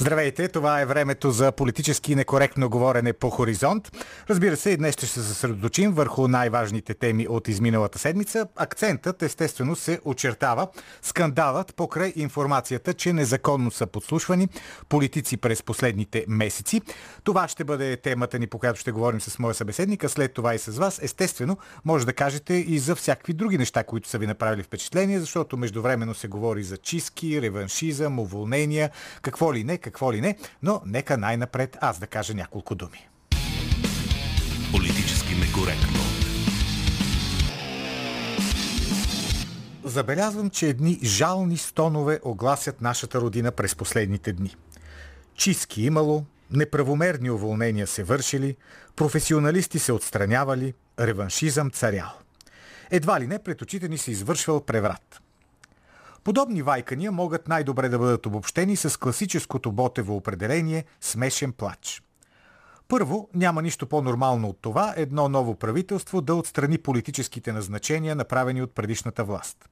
Здравейте, това е времето за политически некоректно говорене по хоризонт. Разбира се, и днес ще се съсредоточим върху най-важните теми от изминалата седмица. Акцентът естествено се очертава скандалът покрай информацията, че незаконно са подслушвани политици през последните месеци. Това ще бъде темата ни, по която ще говорим с моя събеседник, след това и с вас. Естествено, може да кажете и за всякакви други неща, които са ви направили впечатление, защото междувременно се говори за чистки, реваншизъм, уволнения, какво ли не, какво ли не, но нека най-напред аз да кажа няколко думи. Политически некоректно. Забелязвам, че едни жални стонове огласят нашата родина през последните дни. Чистки имало, неправомерни уволнения се вършили, професионалисти се отстранявали, реваншизъм царял. Едва ли не пред очите ни се извършвал преврат – Подобни вайкания могат най-добре да бъдат обобщени с класическото ботево определение смешен плач. Първо, няма нищо по-нормално от това едно ново правителство да отстрани политическите назначения, направени от предишната власт.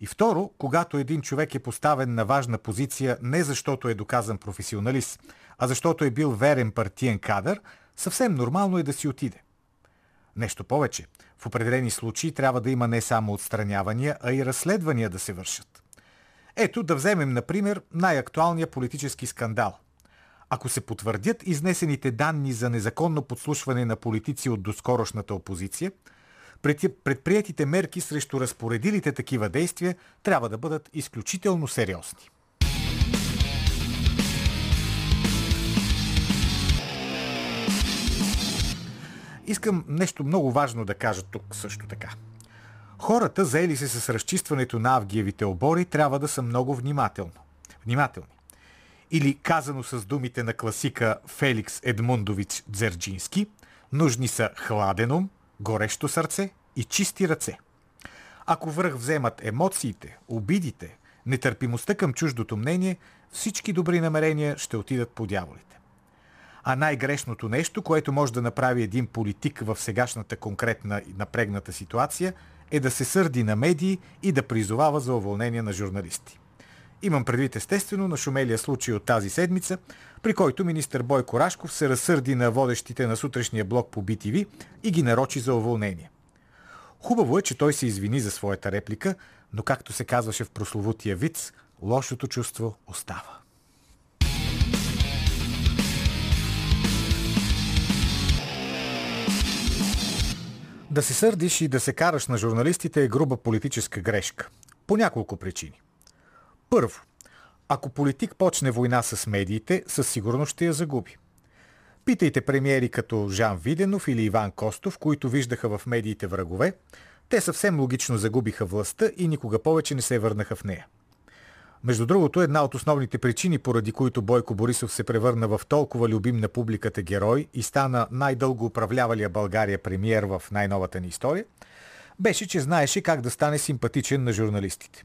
И второ, когато един човек е поставен на важна позиция не защото е доказан професионалист, а защото е бил верен партиен кадър, съвсем нормално е да си отиде. Нещо повече, в определени случаи трябва да има не само отстранявания, а и разследвания да се вършат. Ето да вземем, например, най-актуалния политически скандал. Ако се потвърдят изнесените данни за незаконно подслушване на политици от доскорошната опозиция, предприятите мерки срещу разпоредилите такива действия трябва да бъдат изключително сериозни. Искам нещо много важно да кажа тук също така. Хората, заели се с разчистването на авгиевите обори, трябва да са много внимателно. внимателни. Или казано с думите на класика Феликс Едмундович Дзерджински, нужни са хладен ум, горещо сърце и чисти ръце. Ако връх вземат емоциите, обидите, нетърпимостта към чуждото мнение, всички добри намерения ще отидат по дяволите. А най-грешното нещо, което може да направи един политик в сегашната конкретна и напрегната ситуация – е да се сърди на медии и да призовава за уволнение на журналисти. Имам предвид естествено на шумелия случай от тази седмица, при който министър Бойко Рашков се разсърди на водещите на сутрешния блок по BTV и ги нарочи за уволнение. Хубаво е, че той се извини за своята реплика, но както се казваше в прословутия виц, лошото чувство остава. Да се сърдиш и да се караш на журналистите е груба политическа грешка. По няколко причини. Първо, ако политик почне война с медиите, със сигурност ще я загуби. Питайте премиери като Жан Виденов или Иван Костов, които виждаха в медиите врагове. Те съвсем логично загубиха властта и никога повече не се върнаха в нея. Между другото, една от основните причини, поради които Бойко Борисов се превърна в толкова любим на публиката герой и стана най-дълго управлявалия България премиер в най-новата ни история, беше, че знаеше как да стане симпатичен на журналистите.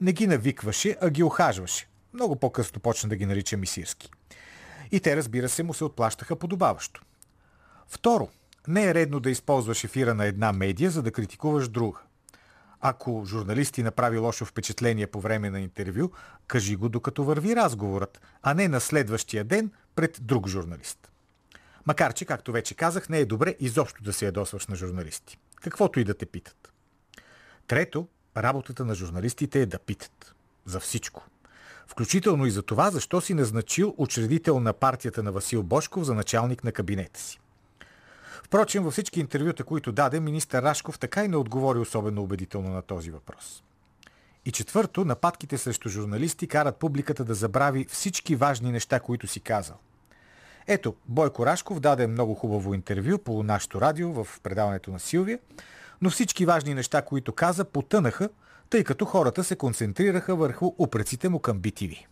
Не ги навикваше, а ги охажваше. Много по-късно почна да ги нарича мисирски. И те, разбира се, му се отплащаха подобаващо. Второ, не е редно да използваш ефира на една медия, за да критикуваш друга. Ако журналисти направи лошо впечатление по време на интервю, кажи го докато върви разговорът, а не на следващия ден пред друг журналист. Макар, че, както вече казах, не е добре изобщо да се ядосваш на журналисти. Каквото и да те питат. Трето, работата на журналистите е да питат. За всичко. Включително и за това, защо си назначил учредител на партията на Васил Бошков за началник на кабинета си. Впрочем, във всички интервюта, които даде, министър Рашков така и не отговори особено убедително на този въпрос. И четвърто, нападките срещу журналисти карат публиката да забрави всички важни неща, които си казал. Ето, Бойко Рашков даде много хубаво интервю по нашото радио в предаването на Силвия, но всички важни неща, които каза, потънаха, тъй като хората се концентрираха върху упреците му към BTV.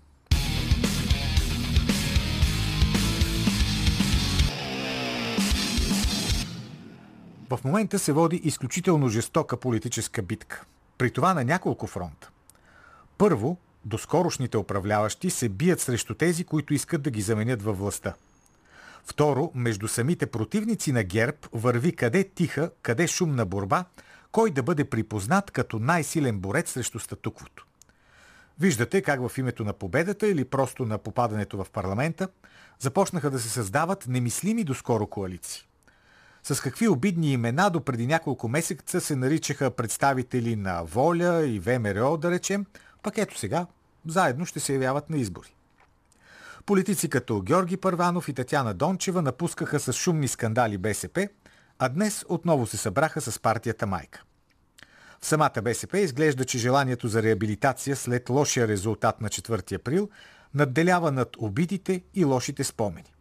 В момента се води изключително жестока политическа битка. При това на няколко фронта. Първо, доскорошните управляващи се бият срещу тези, които искат да ги заменят във властта. Второ, между самите противници на ГЕРБ върви къде тиха, къде шумна борба, кой да бъде припознат като най-силен борец срещу статуквото. Виждате как в името на победата или просто на попадането в парламента започнаха да се създават немислими доскоро коалиции. С какви обидни имена до преди няколко месеца се наричаха представители на Воля и ВМРО, да речем, пък ето сега заедно ще се явяват на избори. Политици като Георги Първанов и Татяна Дончева напускаха с шумни скандали БСП, а днес отново се събраха с партията Майка. В самата БСП изглежда, че желанието за реабилитация след лошия резултат на 4 април надделява над обидите и лошите спомени.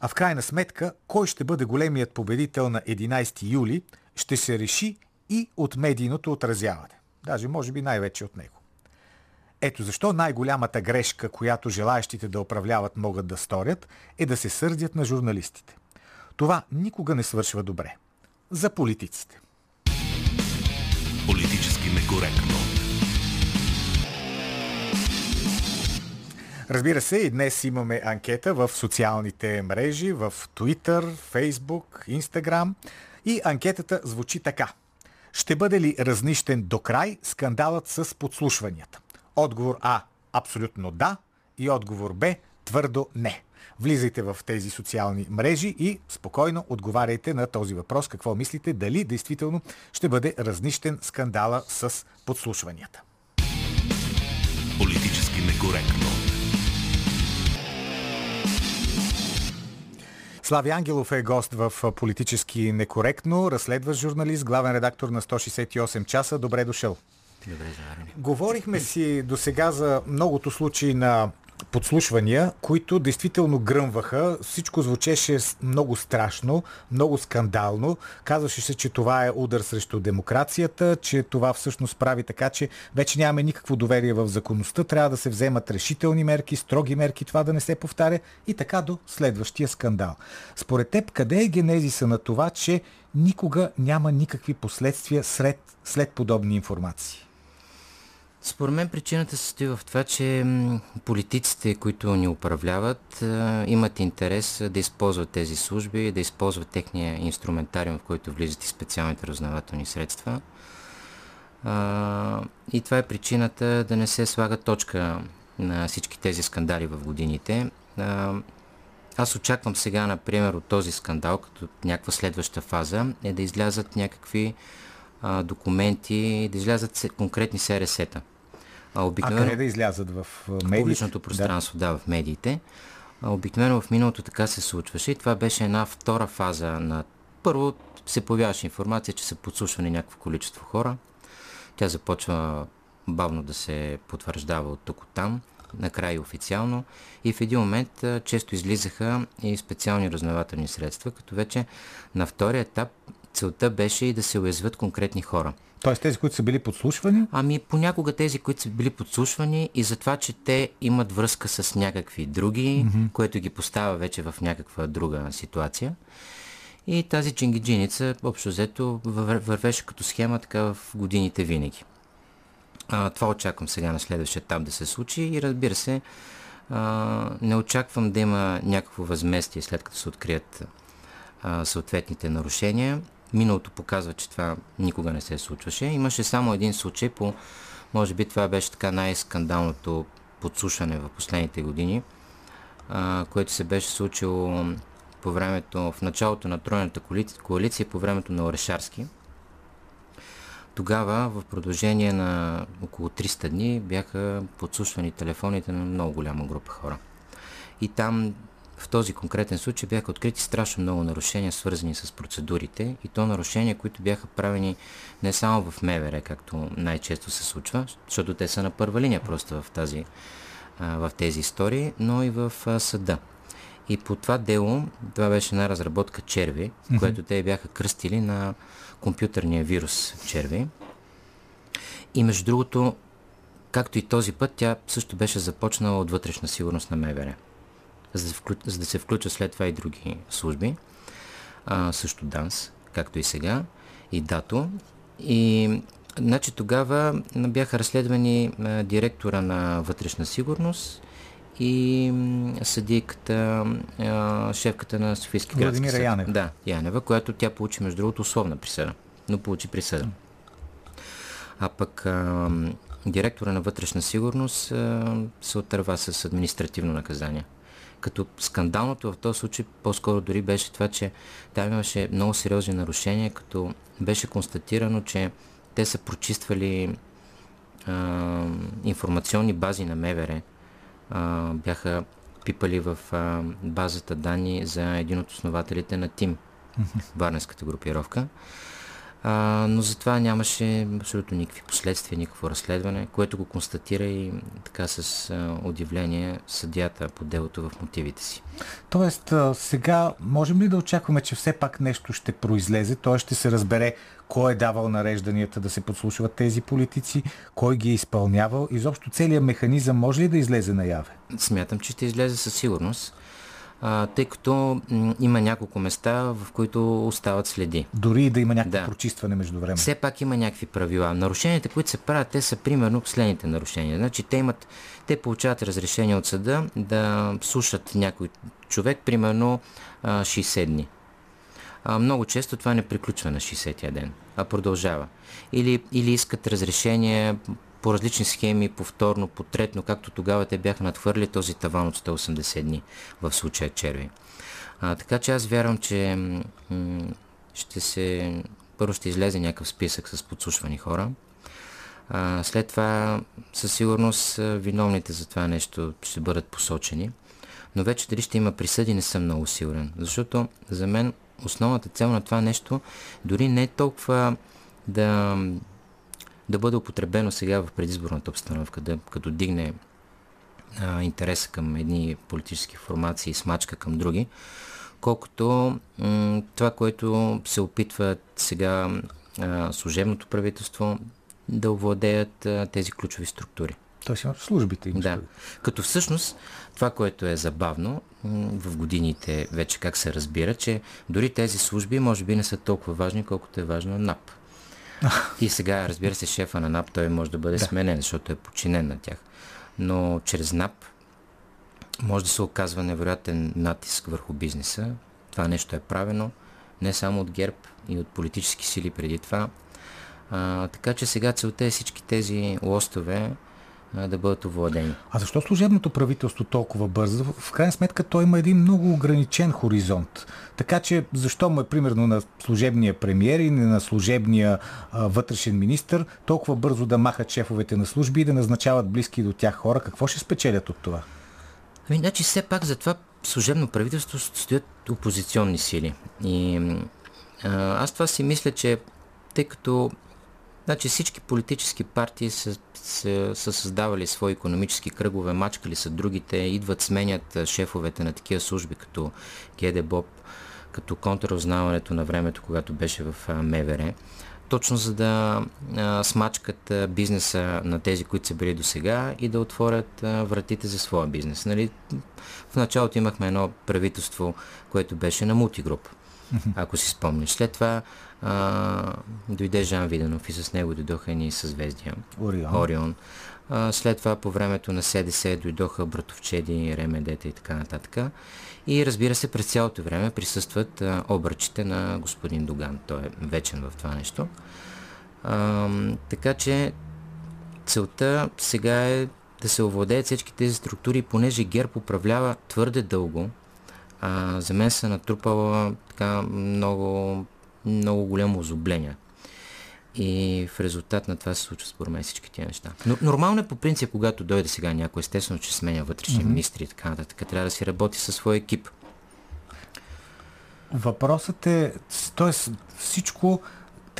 А в крайна сметка, кой ще бъде големият победител на 11 юли, ще се реши и от медийното отразяване. Даже може би най-вече от него. Ето защо най-голямата грешка, която желаящите да управляват могат да сторят, е да се сърдят на журналистите. Това никога не свършва добре. За политиците. Политически некоректно. Разбира се, и днес имаме анкета в социалните мрежи, в Twitter, Facebook, Instagram. И анкетата звучи така. Ще бъде ли разнищен до край скандалът с подслушванията? Отговор А – абсолютно да и отговор Б – твърдо не. Влизайте в тези социални мрежи и спокойно отговаряйте на този въпрос. Какво мислите? Дали действително ще бъде разнищен скандала с подслушванията? Политически некоректно. Слави Ангелов е гост в Политически некоректно, разследващ журналист, главен редактор на 168 часа. Добре дошъл. Добре, заварени. Говорихме си до сега за многото случаи на подслушвания, които действително гръмваха. Всичко звучеше много страшно, много скандално. Казваше се, че това е удар срещу демокрацията, че това всъщност прави така, че вече нямаме никакво доверие в законността. Трябва да се вземат решителни мерки, строги мерки, това да не се повтаря и така до следващия скандал. Според теб, къде е генезиса на това, че никога няма никакви последствия след, след подобни информации? Според мен причината се стои в това, че политиците, които ни управляват, имат интерес да използват тези служби, да използват техния инструментариум, в който влизат и специалните разузнавателни средства. И това е причината да не се слага точка на всички тези скандали в годините. Аз очаквам сега, например, от този скандал, като някаква следваща фаза, е да излязат някакви а, документи, да излязат конкретни СРС-та. А, обикновено, а къде да излязат в медиите? В публичното пространство, да, да в медиите. А, обикновено в миналото така се случваше и това беше една втора фаза на... Първо се появяваше информация, че са подслушвани някакво количество хора. Тя започва бавно да се потвърждава от тук от там, накрая официално. И в един момент често излизаха и специални разнователни средства, като вече на втория етап целта беше и да се уязвят конкретни хора. Тоест тези, които са били подслушвани? Ами понякога тези, които са били подслушвани и за това, че те имат връзка с някакви други, mm-hmm. което ги поставя вече в някаква друга ситуация. И тази чингиджиница, общо взето, вървеше като схема така в годините винаги. А, това очаквам сега на следващия етап да се случи и разбира се, а, не очаквам да има някакво възместие след като се открият а, съответните нарушения. Миналото показва, че това никога не се случваше. Имаше само един случай по, може би това беше така най-скандалното подслушване в последните години, а, което се беше случило по времето, в началото на Тройната коалиция, по времето на Орешарски. Тогава, в продължение на около 300 дни, бяха подслушвани телефоните на много голяма група хора. И там в този конкретен случай бяха открити страшно много нарушения, свързани с процедурите и то нарушения, които бяха правени не само в МВР, както най-често се случва, защото те са на първа линия просто в, тази, в тези истории, но и в съда. И по това дело, това беше една разработка черви, mm-hmm. което те бяха кръстили на компютърния вирус черви. И между другото, както и този път, тя също беше започнала от вътрешна сигурност на МВР за да, вклю... за да се включат след това и други служби, а, също ДАНС, както и сега, и ДАТО. И значи тогава бяха разследвани а, директора на вътрешна сигурност и съдийката, шефката на Софийски градски съд. Янева. Да, Янева, която тя получи между другото условна присъда, но получи присъда. А пък а, директора на вътрешна сигурност а, се отърва с административно наказание. Като скандалното в този случай по-скоро дори беше това, че там имаше много сериозни нарушения, като беше констатирано, че те са прочиствали а, информационни бази на МВР, а, бяха пипали в а, базата данни за един от основателите на ТИМ, Варненската групировка. А, но за това нямаше абсолютно никакви последствия, никакво разследване, което го констатира и така с а, удивление съдята по делото в мотивите си. Тоест, а, сега можем ли да очакваме, че все пак нещо ще произлезе, т.е. ще се разбере кой е давал нарежданията да се подслушват тези политици, кой ги е изпълнявал, изобщо целият механизъм може ли да излезе наяве? Смятам, че ще излезе със сигурност а, тъй като м- има няколко места, в които остават следи. Дори и да има някакво да. прочистване между време. Все пак има някакви правила. Нарушенията, които се правят, те са примерно следните нарушения. Значи те имат, те получават разрешение от съда да слушат някой човек, примерно а, 60 дни. А, много често това не приключва на 60-я ден, а продължава. Или, или искат разрешение по различни схеми, повторно, потретно, както тогава те бяха надхвърли този таван от 180 дни в случая черви. А, така че аз вярвам, че м- ще се... Първо ще излезе някакъв списък с подслушвани хора. А, след това със сигурност виновните за това нещо ще бъдат посочени. Но вече дали ще има присъди, не съм много сигурен. Защото за мен основната цел на това нещо дори не е толкова да да бъде употребено сега в предизборната обстановка, да, като дигне а, интереса към едни политически формации и смачка към други, колкото м- това, което се опитва сега а, служебното правителство да овладеят а, тези ключови структури. Тоест службите им. Да. Като всъщност това, което е забавно в годините вече как се разбира, че дори тези служби може би не са толкова важни, колкото е важно НАП. И сега, разбира се, шефа на НАП, той може да бъде да. сменен, защото е подчинен на тях. Но чрез НАП може да се оказва невероятен натиск върху бизнеса. Това нещо е правено не само от ГЕРБ и от политически сили преди това. А, така че сега целта е всички тези лостове да бъдат овладени. А защо служебното правителство толкова бързо? В крайна сметка той има един много ограничен хоризонт. Така че защо му е примерно на служебния премьер и на служебния а, вътрешен министр толкова бързо да махат шефовете на служби и да назначават близки до тях хора? Какво ще спечелят от това? Ами, значи все пак за това служебно правителство стоят опозиционни сили. И а, аз това си мисля, че тъй като Значи всички политически партии са, са, са създавали свои економически кръгове, мачкали са другите, идват, сменят шефовете на такива служби, като ГДБОП, като контраузнаването на времето, когато беше в МВР, точно за да а, смачкат а, бизнеса на тези, които са били до сега и да отворят а, вратите за своя бизнес. Нали? В началото имахме едно правителство, което беше на мултигруп, ако си спомниш. След това а, дойде Жан Виденов и с него дойдоха ни съзвездия. Орион. Орион. А, след това по времето на СДС дойдоха братовчеди, ремедета и така нататък. И разбира се, през цялото време присъстват а, обръчите на господин Доган. Той е вечен в това нещо. А, така че целта сега е да се овладеят всички тези структури, понеже ГЕРБ управлява твърде дълго. А, за мен се натрупала така много много голямо озобление. И в резултат на това се случва според мен всички тия неща. Но нормално е по принцип, когато дойде сега някой, естествено, че сменя вътрешни mm-hmm. министри и така нататък. Трябва да си работи със своя екип. Въпросът е, т.е. всичко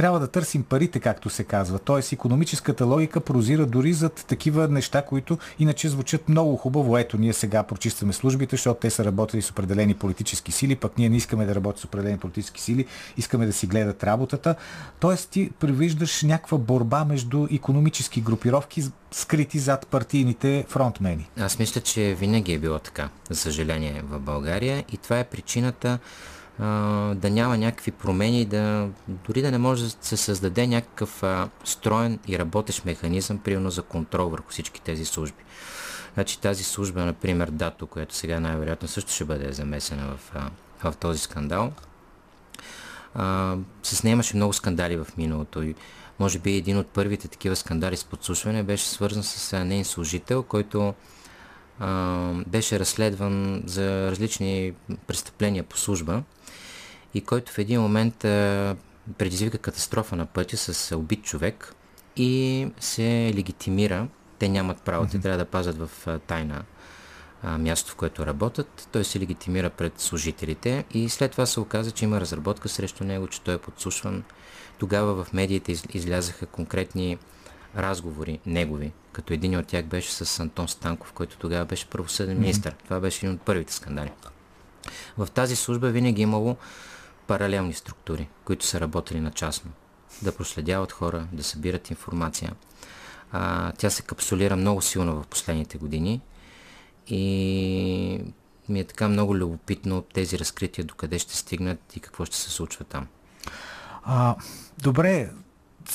трябва да търсим парите, както се казва. Тоест, економическата логика прозира дори за такива неща, които иначе звучат много хубаво. Ето, ние сега прочистваме службите, защото те са работили с определени политически сили, пък ние не искаме да работим с определени политически сили, искаме да си гледат работата. Тоест, ти привиждаш някаква борба между економически групировки, скрити зад партийните фронтмени. Аз мисля, че винаги е било така, за съжаление, в България и това е причината да няма някакви промени, да, дори да не може да се създаде някакъв а, строен и работещ механизъм, примерно за контрол върху всички тези служби. Значи тази служба, например, Дато, която сега най-вероятно също ще бъде замесена в, в този скандал, а, с нея имаше много скандали в миналото и може би един от първите такива скандали с подслушване беше свързан с нейн служител, който а, беше разследван за различни престъпления по служба и който в един момент а, предизвика катастрофа на пътя с убит човек и се легитимира. Те нямат право, те трябва да пазят в а, тайна а, място, в което работят. Той се легитимира пред служителите и след това се оказа, че има разработка срещу него, че той е подслушван. Тогава в медиите из, излязаха конкретни разговори негови, като един от тях беше с Антон Станков, който тогава беше правосъден министр. Mm-hmm. Това беше един от първите скандали. В тази служба винаги е имало паралелни структури, които са работили на частно. Да проследяват хора, да събират информация. А, тя се капсулира много силно в последните години и ми е така много любопитно тези разкрития докъде ще стигнат и какво ще се случва там. А, добре,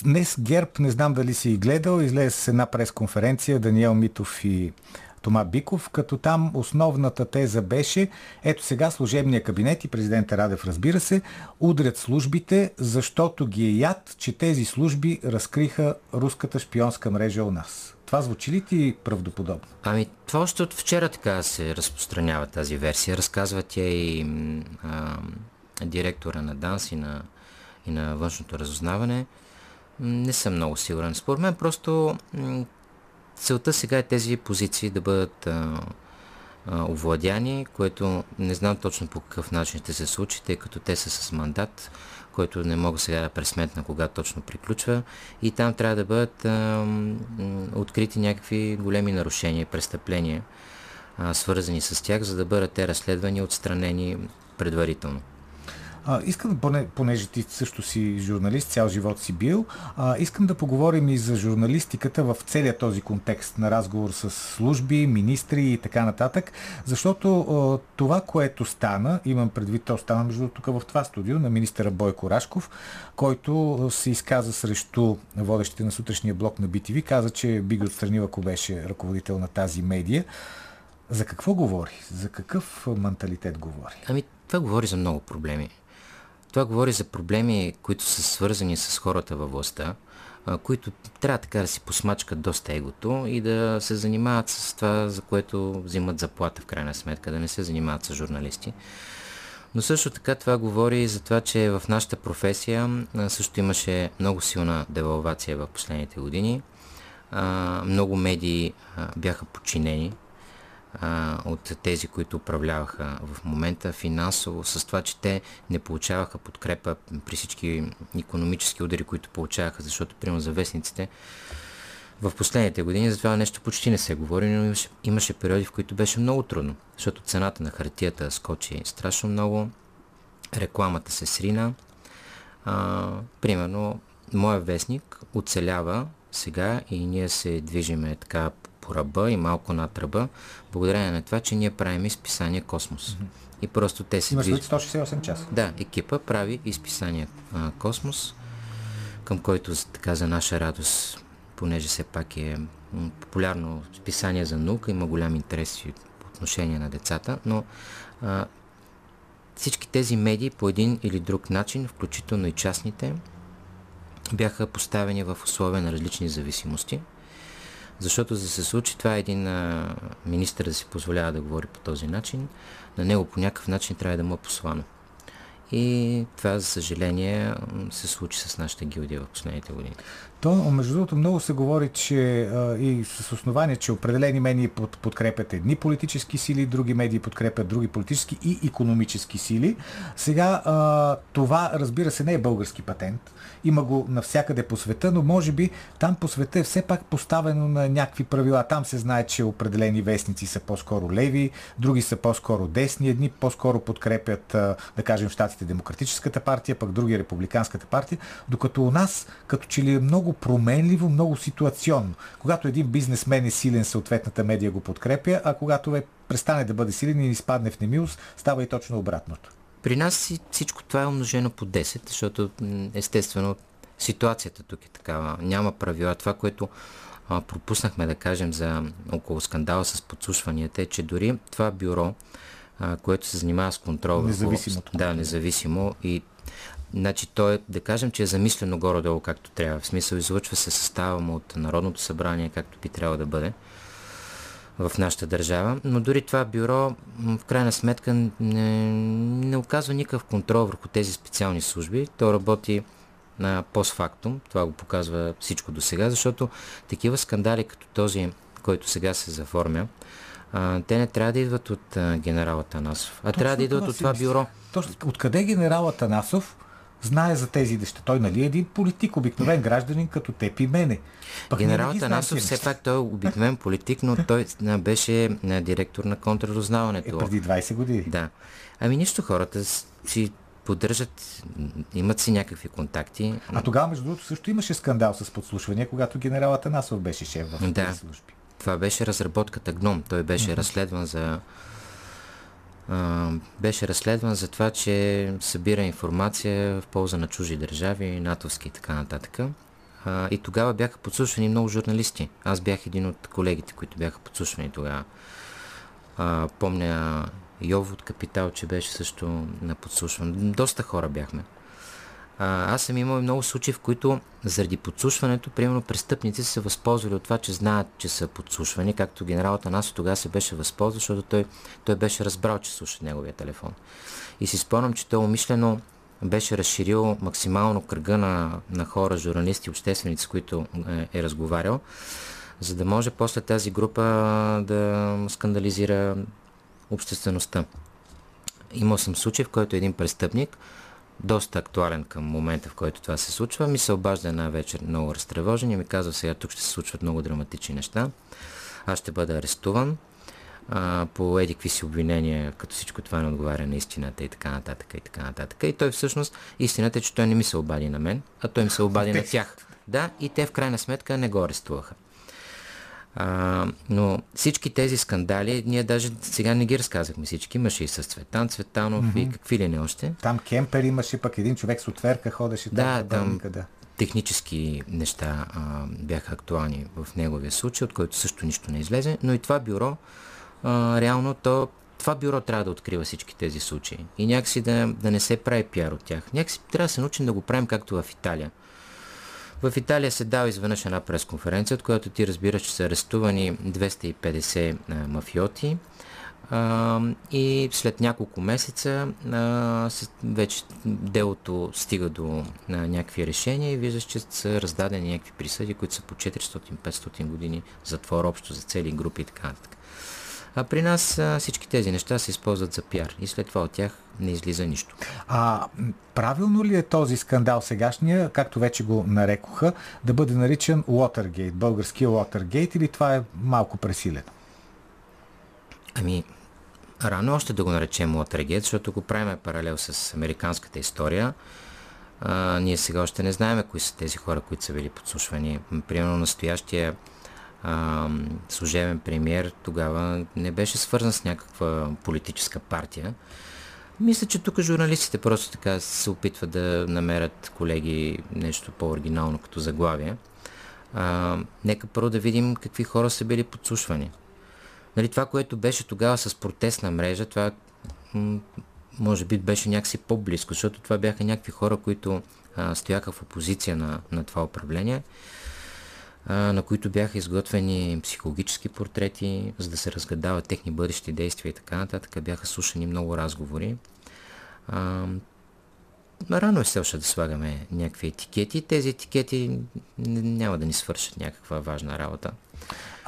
днес ГЕРБ, не знам дали си гледал, излезе с една пресконференция Даниел Митов и Тома Биков, като там основната теза беше, ето сега служебния кабинет и президента Радев разбира се, удрят службите, защото ги е яд, че тези служби разкриха руската шпионска мрежа у нас. Това звучи ли ти правдоподобно? Ами, това още от вчера така се разпространява тази версия. Разказва тя и а, директора на ДАНС и на, и на външното разузнаване. Не съм много сигурен. Според мен просто целта сега е тези позиции да бъдат овладяни, което не знам точно по какъв начин ще се случи, тъй като те са с мандат, който не мога сега да пресметна кога точно приключва и там трябва да бъдат а, открити някакви големи нарушения, престъпления, а, свързани с тях, за да бъдат те разследвани и отстранени предварително. А, искам, поне, понеже ти също си журналист, цял живот си бил, а, искам да поговорим и за журналистиката в целия този контекст на разговор с служби, министри и така нататък, защото а, това, което стана, имам предвид, то стана между тук в това студио на министъра Бойко Рашков, който се изказа срещу водещите на сутрешния блок на BTV, каза, че би го отстранил, ако беше ръководител на тази медия. За какво говори? За какъв менталитет говори? Ами, това говори за много проблеми. Това говори за проблеми, които са свързани с хората във властта, които трябва така да си посмачкат доста егото и да се занимават с това, за което взимат заплата в крайна сметка, да не се занимават с журналисти. Но също така това говори и за това, че в нашата професия също имаше много силна девалвация в последните години. Много медии бяха подчинени а, от тези, които управляваха в момента финансово, с това, че те не получаваха подкрепа при всички економически удари, които получаваха, защото, примерно, за вестниците в последните години за това нещо почти не се говори, но имаше, имаше периоди, в които беше много трудно, защото цената на хартията скочи страшно много, рекламата се срина. А, примерно, моя вестник оцелява сега и ние се движиме така по ръба и малко над ръба, благодарение на това, че ние правим изписание Космос. Mm-hmm. И просто те се Имаш 168 часа. Да, екипа прави изписание а, Космос, към който така за наша радост, понеже все пак е популярно списание за наука, има голям интерес по отношение на децата, но а, всички тези медии по един или друг начин, включително и частните, бяха поставени в условия на различни зависимости – защото за да се случи това е един а, министр да си позволява да говори по този начин, на него по някакъв начин трябва да му е послано. И това, за съжаление, се случи с нашата гилдия в последните години. То, между другото, много се говори, че и с основание, че определени медии под, подкрепят едни политически сили, други медии подкрепят други политически и економически сили. Сега това, разбира се, не е български патент. Има го навсякъде по света, но може би там по света е все пак поставено на някакви правила. Там се знае, че определени вестници са по-скоро леви, други са по-скоро десни, едни по-скоро подкрепят, да кажем, в Штатите Демократическата партия, пък други Републиканската партия, докато у нас като че ли е много променливо, много ситуационно. Когато един бизнесмен е силен, съответната медия го подкрепя, а когато е престане да бъде силен и изпадне в немилост, става и точно обратното. При нас всичко това е умножено по 10, защото естествено ситуацията тук е такава. Няма правила. Това, което а, пропуснахме да кажем за около скандала с подслушванията е, че дори това бюро, а, което се занимава с контрол. Независимото. Да, независимо. И Значи то е, да кажем, че е замислено горе-долу както трябва. В смисъл излъчва се състава му от Народното събрание, както би трябвало да бъде в нашата държава. Но дори това бюро, в крайна сметка, не, не оказва никакъв контрол върху тези специални служби. То работи на постфактум. Това го показва всичко до сега, защото такива скандали като този, който сега се заформя, а, те не трябва да идват от а, генерала Танасов, а Точно трябва да идват от това бюро. Точно, откъде генерала Танасов знае за тези неща. Той нали е един политик, обикновен гражданин като теб и мене. Пък Генерал Танасов все пак той е обикновен политик, но той беше директор на контрразузнаването. Е, преди 20 години. Да. Ами нищо хората си поддържат, имат си някакви контакти. А тогава, между другото, също имаше скандал с подслушване, когато генерал Танасов беше шеф в да. тези служби. Това беше разработката Гном. Той беше mm-hmm. разследван за беше разследван за това, че събира информация в полза на чужи държави, натовски и така нататък. А, и тогава бяха подслушвани много журналисти. Аз бях един от колегите, които бяха подслушвани тогава. А, помня Йов от Капитал, че беше също на подслушване. Доста хора бяхме. А, аз съм имал много случаи, в които заради подслушването, примерно престъпници са се възползвали от това, че знаят, че са подслушвани, както генералът Анасо тогава се беше възползвал, защото той, той беше разбрал, че слуша неговия телефон. И си спомням, че той умишлено беше разширил максимално кръга на, на хора, журналисти, общественици, с които е, е разговарял, за да може после тази група да скандализира обществеността. Имал съм случай, в който един престъпник доста актуален към момента, в който това се случва. Ми се обажда една вечер много разтревожен и ми казва сега тук ще се случват много драматични неща. Аз ще бъда арестуван а, по едикви си обвинения, като всичко това не отговаря на истината и така нататък и така нататък. И той всъщност, истината е, че той не ми се обади на мен, а той ми се обади на тях. Да, и те в крайна сметка не го арестуваха. А, но всички тези скандали, ние даже сега не ги разказахме всички. Имаше и с Цветан Цветанов mm-hmm. и какви ли не още. Там Кемпер имаше, пък един човек с отверка ходеше да, там. Да, технически неща а, бяха актуални в неговия случай, от който също нищо не излезе, но и това бюро, а, реално то, това бюро трябва да открива всички тези случаи и някакси да, да не се прави пиар от тях. Някакси трябва да се научим да го правим както в Италия. В Италия се дава изведнъж една пресконференция, от която ти разбираш, че са арестувани 250 а, мафиоти. И след няколко месеца вече делото стига до някакви решения и виждаш, че са раздадени някакви присъди, които са по 400-500 години затвор общо за цели групи и така нататък. А при нас а, всички тези неща се използват за пиар и след това от тях не излиза нищо. А правилно ли е този скандал сегашния, както вече го нарекоха, да бъде наричан Watergate, българския Watergate или това е малко пресилено? Ами, рано още да го наречем Watergate, защото го правим паралел с американската история. А, ние сега още не знаем кои са тези хора, които са били подслушвани. Примерно настоящия а, служебен премьер тогава не беше свързан с някаква политическа партия. Мисля, че тук журналистите просто така се опитват да намерят колеги нещо по-оригинално като заглавие. А, нека първо да видим какви хора са били подслушвани. Нали, това, което беше тогава с протестна мрежа, това може би беше някакси по-близко, защото това бяха някакви хора, които а, стояха в опозиция на, на това управление на които бяха изготвени психологически портрети, за да се разгадават техни бъдещи действия и така нататък. Бяха слушани много разговори. А, рано е все още да слагаме някакви етикети. Тези етикети няма да ни свършат някаква важна работа.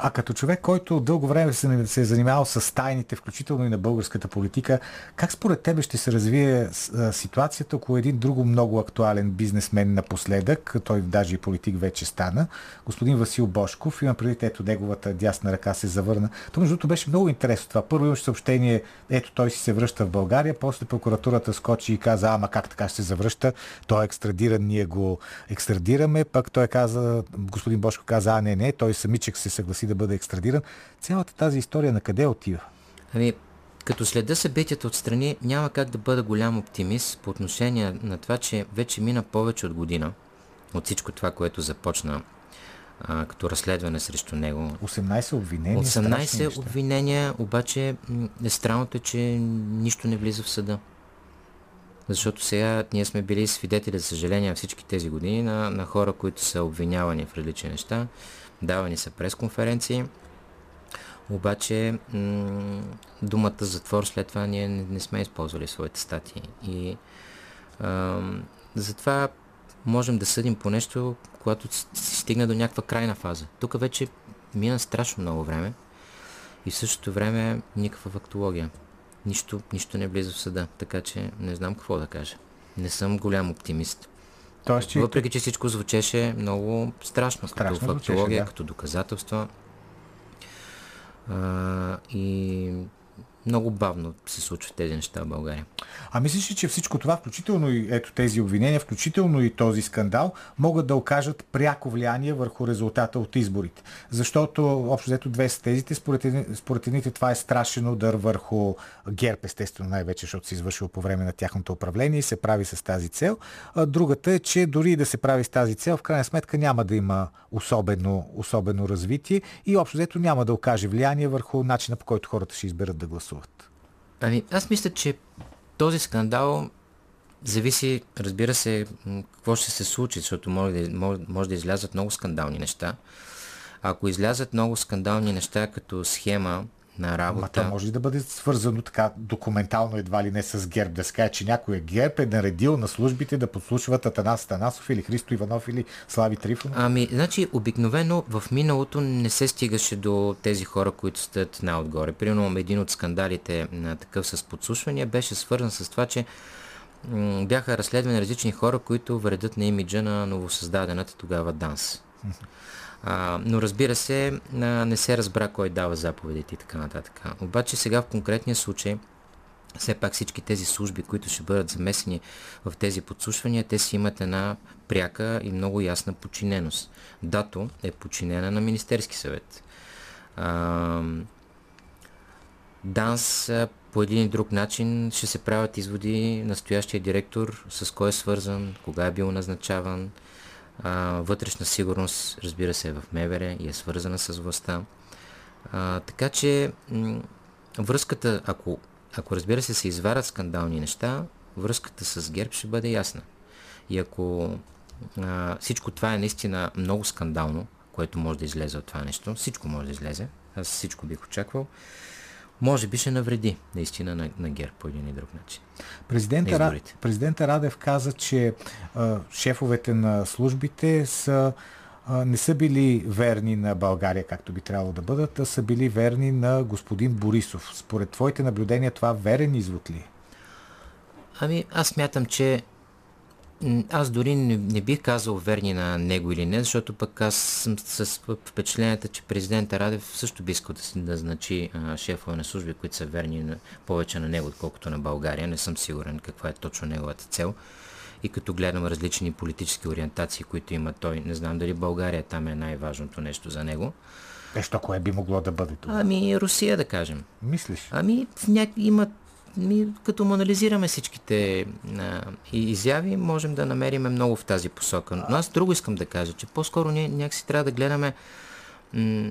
А като човек, който дълго време се, се е занимавал с тайните, включително и на българската политика, как според тебе ще се развие ситуацията, ако един друго много актуален бизнесмен напоследък, той даже и политик вече стана, господин Васил Бошков, има преди ето неговата дясна ръка се завърна. То между другото беше много интересно това. Първо имаше съобщение, ето той си се връща в България, после прокуратурата скочи и каза, ама как така ще се завръща, той е екстрадиран, ние го екстрадираме, пък той каза, господин Бошков каза, а не, не, той самичък се съгласи да бъде екстрадиран. Цялата тази история на къде отива? Ами, като следа събитията отстрани, няма как да бъда голям оптимист по отношение на това, че вече мина повече от година от всичко това, което започна а, като разследване срещу него. 18 обвинения. 18 обвинения, обаче е странното е, че нищо не влиза в съда. Защото сега ние сме били свидетели, за съжаление, всички тези години на, на хора, които са обвинявани в различни неща. Давани са пресконференции. Обаче м- думата затвор след това ние не, не сме използвали своите статии. И а, затова можем да съдим по нещо, когато си стигне до някаква крайна фаза. Тук вече мина страшно много време и в същото време никаква фактология. Нищо, нищо не влиза в съда, така че не знам какво да кажа. Не съм голям оптимист. Тоест, че... Въпреки, че всичко звучеше много страшно, страшно като фактология, да. като доказателства. А, и много бавно се случват тези неща в България. А мислиш ли, че всичко това, включително и ето тези обвинения, включително и този скандал, могат да окажат пряко влияние върху резултата от изборите? Защото, общо взето, две са тезите. Според, според едните това е страшен удар върху ГЕРБ, естествено, най-вече, защото се извършил по време на тяхното управление и се прави с тази цел. А другата е, че дори да се прави с тази цел, в крайна сметка няма да има особено, особено развитие и общо взето няма да окаже влияние върху начина по който хората ще изберат да гласуват гласуват? Ами, аз мисля, че този скандал зависи, разбира се, какво ще се случи, защото може, може да излязат много скандални неща. Ако излязат много скандални неща като схема на работа. Ма това може да бъде свързано така документално едва ли не с ГЕРБ, да се каже, че някой е ГЕРБ е наредил на службите да подслушват Атанас Танасов или Христо Иванов или Слави Трифонов? Ами, значи, обикновено в миналото не се стигаше до тези хора, които стоят най-отгоре. Примерно, един от скандалите на такъв с подслушвания беше свързан с това, че бяха разследвани различни хора, които вредят на имиджа на новосъздадената тогава ДАНС. А, но разбира се, а, не се разбра кой дава заповедите и така нататък. Обаче сега в конкретния случай, все пак всички тези служби, които ще бъдат замесени в тези подслушвания, те си имат една пряка и много ясна подчиненост. Дато е подчинена на Министерски съвет. А, ДАНС по един и друг начин ще се правят изводи настоящия директор, с кой е свързан, кога е бил назначаван, а, вътрешна сигурност, разбира се, е в МВР и е свързана с властта. А, така че връзката, ако, ако разбира се се изварят скандални неща, връзката с ГЕРБ ще бъде ясна. И ако а, всичко това е наистина много скандално, което може да излезе от това нещо, всичко може да излезе, аз всичко бих очаквал, може би ще навреди наистина на, на ГЕРБ по един и друг начин. Президента, Ра... Президента Радев каза, че а, шефовете на службите са не са били верни на България, както би трябвало да бъдат, а са били верни на господин Борисов. Според твоите наблюдения това верен извод ли? Ами аз смятам, че аз дори не, не бих казал верни на него или не, защото пък аз съм с впечатлението, че президента Радев също би искал да, да значи а, шефове на служби, които са верни на, повече на него, отколкото на България. Не съм сигурен каква е точно неговата цел. И като гледам различни политически ориентации, които има той, не знам дали България там е най-важното нещо за него. Нещо, кое би могло да бъде това? Ами Русия, да кажем. Мислиш? Ами в ня... има ми, като анализираме всичките а, изяви, можем да намерим много в тази посока. Но аз друго искам да кажа, че по-скоро ние някакси трябва да гледаме м-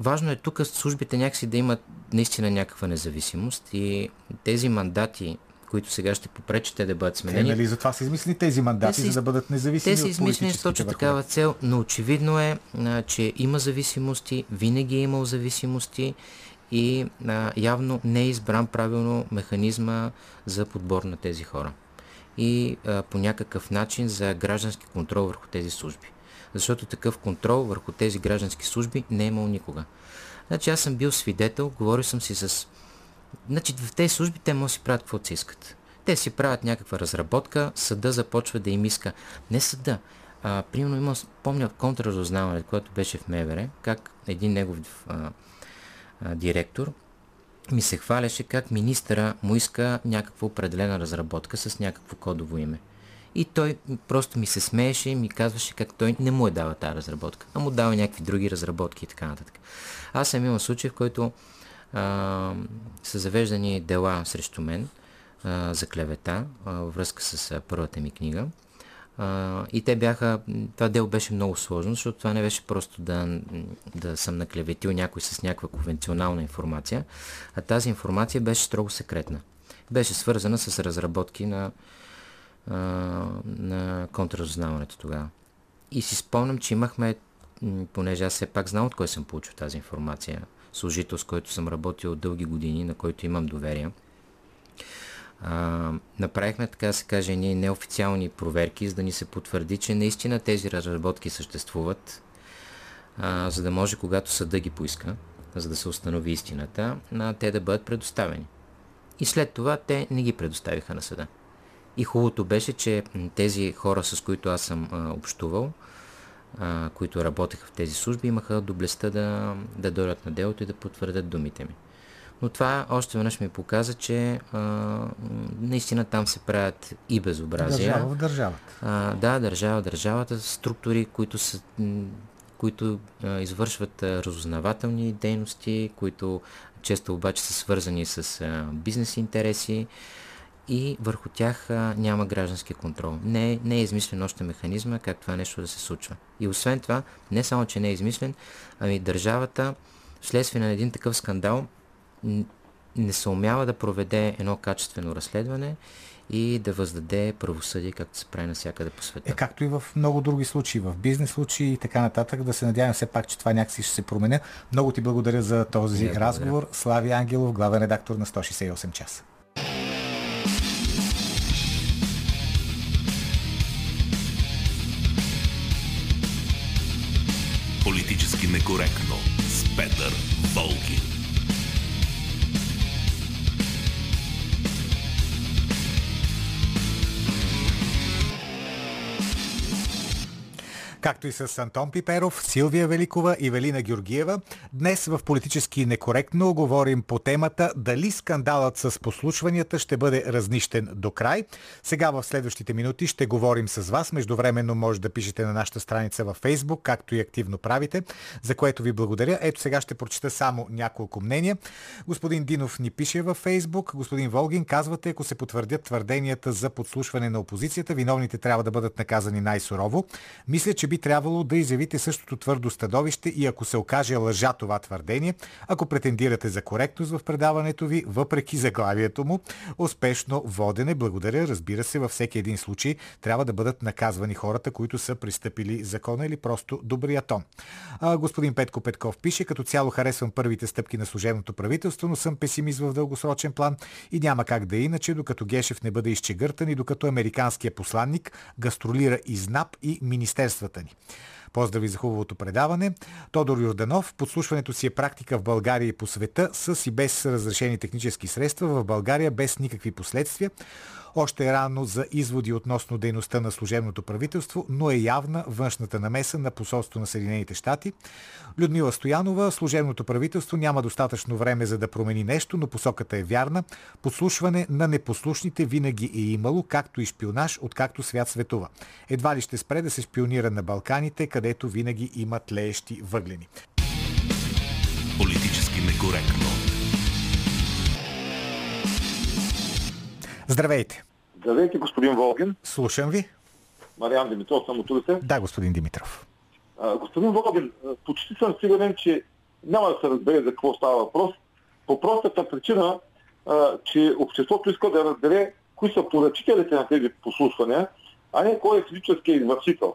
Важно е тук службите някакси да имат наистина някаква независимост и тези мандати, които сега ще попречат те да бъдат сменени. Те, нали, затова са измислили тези мандати, са, за да бъдат независими. Те са измислени с точно такава цел, но очевидно е, а, че има зависимости, винаги е имал зависимости и а, явно не е избран правилно механизма за подбор на тези хора и а, по някакъв начин за граждански контрол върху тези служби. Защото такъв контрол върху тези граждански служби не е имал никога. Значи аз съм бил свидетел, говорил съм си с... Значи в тези служби те могат да си правят каквото си искат. Те си правят някаква разработка, съда започва да им иска. Не съда. А, примерно има, помня контраразузнаването, което беше в МВР, как един негов а, директор, ми се хваляше как министъра му иска някаква определена разработка с някакво кодово име. И той просто ми се смееше и ми казваше как той не му е дава тази разработка, а му дава някакви други разработки и така нататък. Аз съм имал случай, в който а, са завеждани дела срещу мен а, за клевета а, във връзка с а, първата ми книга. И те бяха, това дело беше много сложно, защото това не беше просто да, да съм наклеветил някой с някаква конвенционална информация, а тази информация беше строго секретна. Беше свързана с разработки на, а, на контрразузнаването тогава. И си спомням, че имахме, понеже аз все пак знам от кой съм получил тази информация, служител, с който съм работил дълги години, на който имам доверие – направихме, така се каже, ние неофициални проверки, за да ни се потвърди, че наистина тези разработки съществуват, а, за да може, когато съда ги поиска, за да се установи истината, а, те да бъдат предоставени. И след това те не ги предоставиха на съда. И хубавото беше, че тези хора, с които аз съм а, общувал, а, които работеха в тези служби, имаха доблестта да, да дойдат на делото и да потвърдят думите ми. Но това още веднъж ми показа, че а, наистина там се правят и безобразия. Държава в държавата. А, да, държава в държавата, структури, които са които а, извършват а, разузнавателни дейности, които често обаче са свързани с а, бизнес интереси и върху тях а, няма граждански контрол. Не, не е измислен още механизма как това нещо да се случва. И освен това, не само, че не е измислен, ами държавата, вследствие на един такъв скандал, не се умява да проведе едно качествено разследване и да въздаде правосъдие, както се прави навсякъде по света. Е, както и в много други случаи, в бизнес случаи и така нататък. Да се надяваме все пак, че това някакси ще се променя. Много ти благодаря за този Я, разговор. Благодаря. Слави Ангелов, главен редактор на 168 часа. Политически некоректно с Петър Волгин. Както и с Антон Пиперов, Силвия Великова и Велина Георгиева. Днес в Политически некоректно говорим по темата дали скандалът с послушванията ще бъде разнищен до край. Сега в следващите минути ще говорим с вас. Междувременно може да пишете на нашата страница във Facebook, както и активно правите, за което ви благодаря. Ето сега ще прочита само няколко мнения. Господин Динов ни пише във Facebook. Господин Волгин, казвате, ако се потвърдят твърденията за подслушване на опозицията, виновните трябва да бъдат наказани най-сурово. Мисля, че би трябвало да изявите същото твърдо стадовище и ако се окаже лъжа това твърдение, ако претендирате за коректност в предаването ви, въпреки заглавието му, успешно водене. Благодаря. Разбира се, във всеки един случай трябва да бъдат наказвани хората, които са пристъпили закона или просто добрия тон. А, господин Петко Петков пише, като цяло харесвам първите стъпки на служебното правителство, но съм песимист в дългосрочен план и няма как да е иначе, докато Гешев не бъде изчегъртан и докато американският посланник гастролира из НАП и министерствата ни. Поздрави за хубавото предаване. Тодор Юрданов. Подслушването си е практика в България и по света с и без разрешени технически средства. В България без никакви последствия. Още е рано за изводи относно дейността на служебното правителство, но е явна външната намеса на посолство на Съединените щати. Людмила Стоянова, служебното правителство няма достатъчно време за да промени нещо, но посоката е вярна. Подслушване на непослушните винаги е имало, както и шпионаж, откакто свят светува. Едва ли ще спре да се шпионира на Балканите, където винаги има тлеещи въглени. Политически некоректно. Здравейте! Здравейте, господин Волгин. Слушам ви. Мариан Димитров, съм от Да, господин Димитров. А, господин Волгин, почти съм сигурен, че няма да се разбере за какво става въпрос. По простата причина, а, че обществото иска да разбере кои са поръчителите на тези послушвания, а не кой е физическия извършител.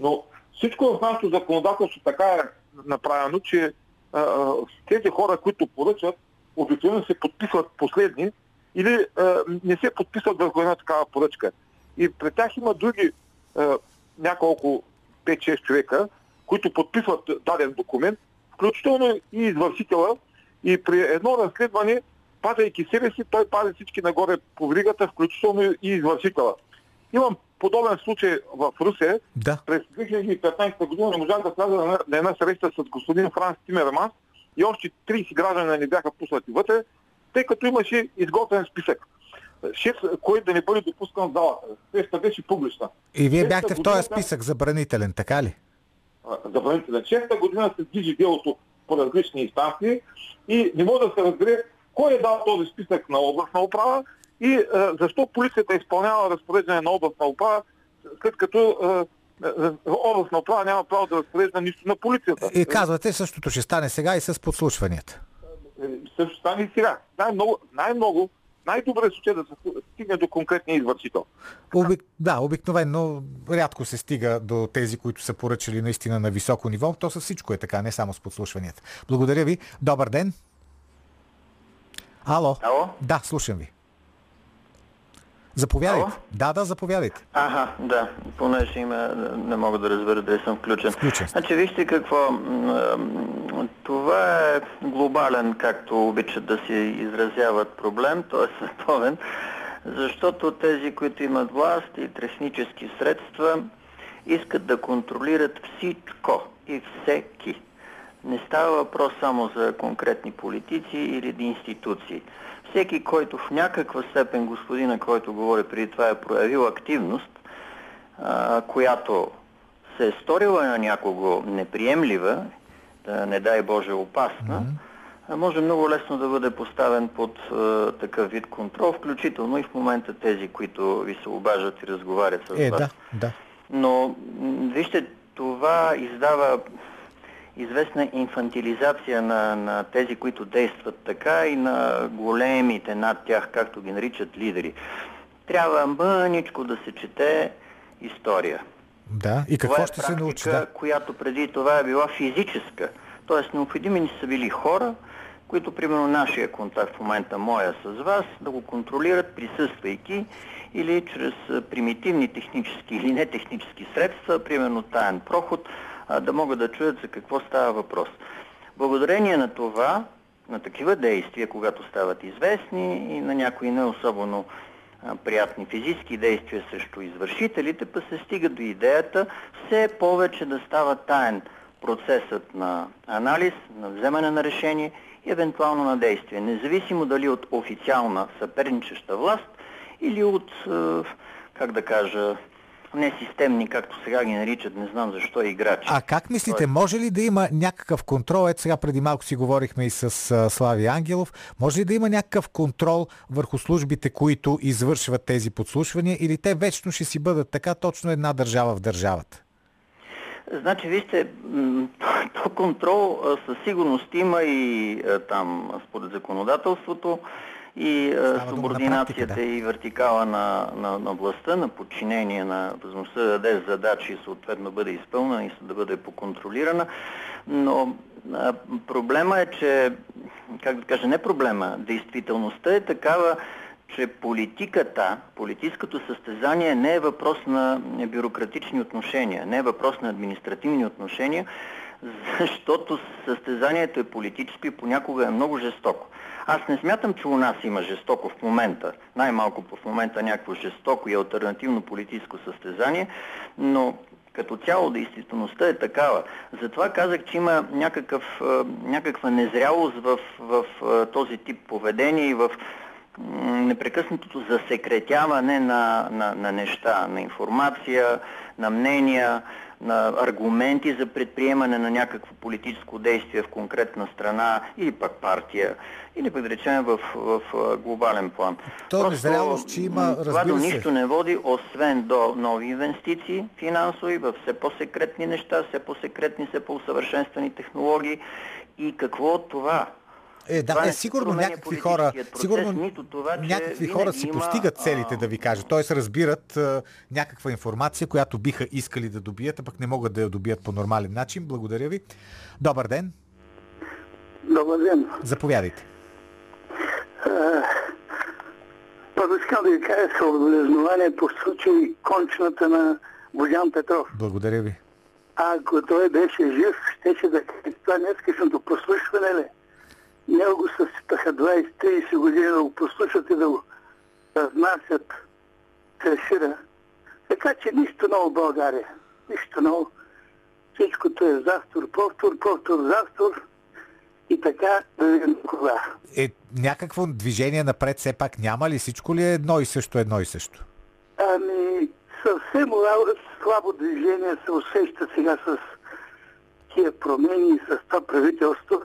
Но всичко в нашето законодателство така е направено, че а, тези хора, които поръчат, обикновено се подписват последни или а, не се подписват върху една такава поръчка. И при тях има други а, няколко 5-6 човека, които подписват даден документ, включително и извършителя. И при едно разследване, падайки себе си, той пази всички нагоре по вригата, включително и извършителя. Имам подобен случай в Русия. Да. През 2015 година не можах да сляза на, на една среща с господин Франс Тимерманс и още 30 граждани не бяха пуснати вътре, тъй като имаше изготвен списък. Шеф, който да не бъде допускан в залата. Среща беше публична. И вие бяхте в този списък забранителен, така ли? Забранителен. Шеста година се движи делото по различни инстанции и не може да се разбере кой е дал този списък на областна управа и а, защо полицията изпълнява разпореждане на областна управа след като областна управа няма право да разпорежда нищо на полицията. И казвате, същото ще стане сега и с подслушванията. Също стане и сега. Най-много, най-много най-добре е случай да се стигне до конкретния извършител. Обик... Да, обикновено рядко се стига до тези, които са поръчали наистина на високо ниво. То със всичко е така, не само с подслушванията. Благодаря ви. Добър ден. Ало. Ало? Да, слушам ви. Заповядайте. Ало? Да, да, заповядайте. Ага, да, понеже има, не мога да разбера дали съм включен. Включен. Значи, вижте какво. Това е глобален, както обичат да си изразяват проблем, т.е. световен, защото тези, които имат власт и технически средства, искат да контролират всичко и всеки. Не става въпрос само за конкретни политици или институции. Всеки, който в някаква степен, господина, който говори преди това, е проявил активност, а, която се е сторила на някого неприемлива, да не дай Боже опасна, mm-hmm. може много лесно да бъде поставен под а, такъв вид контрол, включително и в момента тези, които ви се обажат и разговарят с е, вас. Да, да. Но, вижте, това издава известна инфантилизация на, на тези, които действат така и на големите над тях, както ги наричат лидери. Трябва мъничко да се чете история. Да, и какво това е ще практика, се научи? Да? която преди това е била физическа. Тоест необходими ни са били хора, които, примерно, нашия контакт в момента, моя с вас, да го контролират присъствайки или чрез примитивни технически или нетехнически средства, примерно таен проход, да могат да чуят за какво става въпрос. Благодарение на това, на такива действия, когато стават известни и на някои не особено приятни физически действия срещу извършителите, па се стига до идеята все повече да става таен процесът на анализ, на вземане на решение и евентуално на действие, независимо дали от официална съперничеща власт или от, как да кажа, не системни, както сега ги наричат, не знам защо, играчи. А как мислите, може ли да има някакъв контрол? Ето сега преди малко си говорихме и с Слави Ангелов. Може ли да има някакъв контрол върху службите, които извършват тези подслушвания или те вечно ще си бъдат така точно една държава в държавата? Значи, вижте, то контрол със сигурност има и там според законодателството и Става субординацията практика, да. и вертикала на, на, на властта, на подчинение на възможността да даде задачи и съответно бъде изпълнена и да бъде поконтролирана. Но а, проблема е, че, как да кажа, не проблема, действителността е такава, че политиката, политическото състезание не е въпрос на бюрократични отношения, не е въпрос на административни отношения, защото състезанието е политическо и понякога е много жестоко. Аз не смятам, че у нас има жестоко в момента, най-малко в момента някакво жестоко и альтернативно политическо състезание, но като цяло действителността е такава. Затова казах, че има някакъв, някаква незрялост в, в, този тип поведение и в непрекъснатото засекретяване на, на, на неща, на информация, на мнения, на аргументи за предприемане на някакво политическо действие в конкретна страна или пък партия, или пък да речем в, в, в глобален план. То Просто, зрялост, че има, това до нищо не води, освен до нови инвестиции финансови, в все по-секретни неща, все по-секретни, все по-усъвършенствани технологии. И какво от това? Е, да, това е, сигурно някакви хора, процес, сигурно нито това, някакви хора си има, постигат целите, да ви кажа. Т.е. разбират а, някаква информация, която биха искали да добият, а пък не могат да я добият по нормален начин. Благодаря ви. Добър ден. Добър ден. Заповядайте. Първо искам да ви кажа съобразнование по случай кончната на Божан Петров. Благодаря ви. Ако той беше жив, щеше да това днескашното прослушване ли? Него го съсипаха 20-30 години да го послушат и да го разнасят трешира. Така че нищо ново в България. Нищо ново. Всичкото е застор, повтор, повтор, застор. И така да видим кога. Е, някакво движение напред все пак няма ли? Всичко ли е едно и също, едно и също? Ами, съвсем слабо движение се усеща сега с тия промени и с това правителство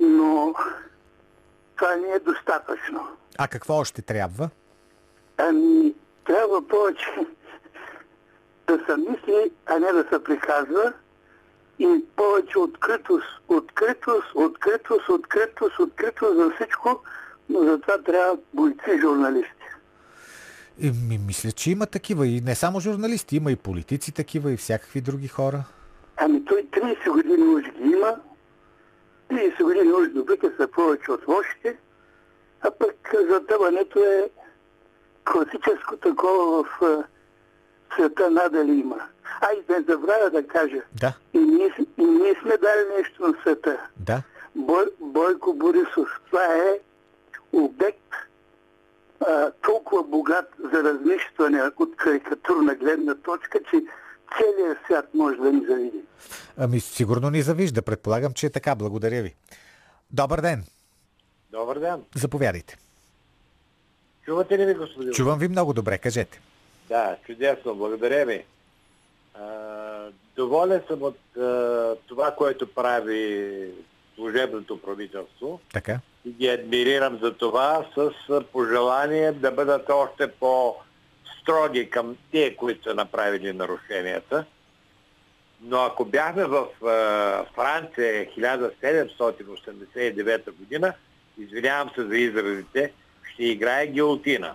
но това не е достатъчно. А какво още трябва? Ами, трябва повече да се мисли, а не да се приказва и повече откритост, откритост, откритост, откритост, откритост за всичко, но за това трябва бойци журналисти. И, ми, мисля, че има такива и не само журналисти, има и политици такива и всякакви други хора. Ами той 30 години уж ги има, 30 години уж добрите са повече от лошите, а пък затъването е класическо такова в света надали има. А и не забравя да кажа. Да. И ние, и ние сме дали нещо на света. Да. Бой, Бойко Борисов. Това е обект а, толкова богат за размишляване от карикатурна гледна точка, че целият свят може да ни завиди. Ами сигурно ни завижда. Предполагам, че е така. Благодаря ви. Добър ден. Добър ден. Заповядайте. Чувате ли ми, господин? Чувам ви много добре. Кажете. Да, чудесно. Благодаря ви. А, доволен съм от а, това, което прави служебното правителство Така. и ги адмирирам за това с пожелание да бъдат още по-строги към тие, които са направили нарушенията. Но ако бяхме в Франция 1789 година, извинявам се за изразите, ще играе гилотина.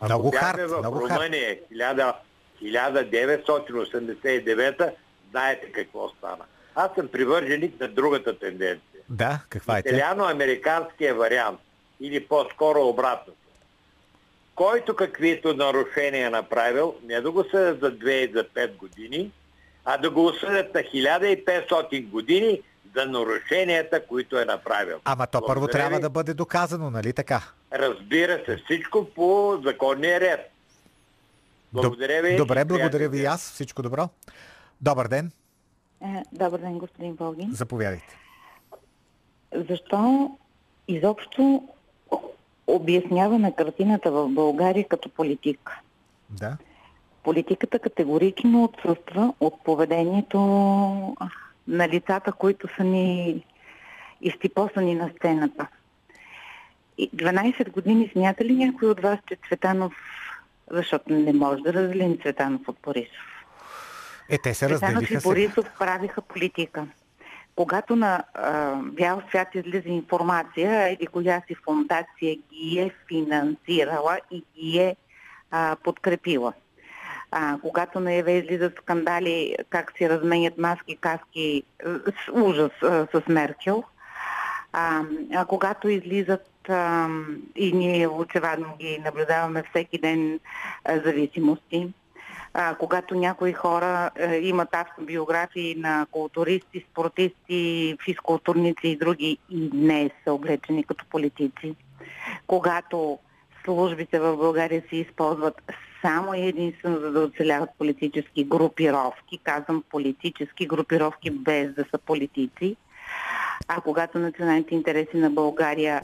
Ако Много бяхме хард, в. Румъния 1000 1989, знаете какво стана. Аз съм привърженик на другата тенденция. Да, каква е тя? Италиано-американския вариант. Или по-скоро обратното. Който каквито нарушения е направил, не да го съдят за 2 и за 5 години, а да го осъдят на 1500 години за нарушенията, които е направил. Ама то първо Благодаря трябва ви. да бъде доказано, нали така? Разбира се, всичко по законния ред. Благодаря ви. Добре, благодаря ви и аз. Всичко добро. Добър ден. Е, Добър ден, господин Волгин. Заповядайте. Защо изобщо обясняваме картината в България като политик? Да. Политиката категорично отсъства от поведението на лицата, които са ни изтипосани на сцената. И 12 години смята ли някой от вас, че Цветанов, защото не може да разделим Цветанов от Борисов? Е, те се Цветанов разделиха и. Борисов правиха политика. Когато на а, бял свят излиза информация, еди коя си фундация ги е финансирала и ги е а, подкрепила. А, когато на ЕВ излизат скандали как си разменят маски, каски, с ужас а, с Меркел, а, а когато излизат а, и ние очевидно ги наблюдаваме всеки ден а, зависимости, а, когато някои хора а, имат автобиографии на културисти, спортисти, физкултурници и други и не са облечени като политици, когато службите в България се използват само и единствено за да оцеляват политически групировки, казвам политически групировки без да са политици, а когато националните интереси на България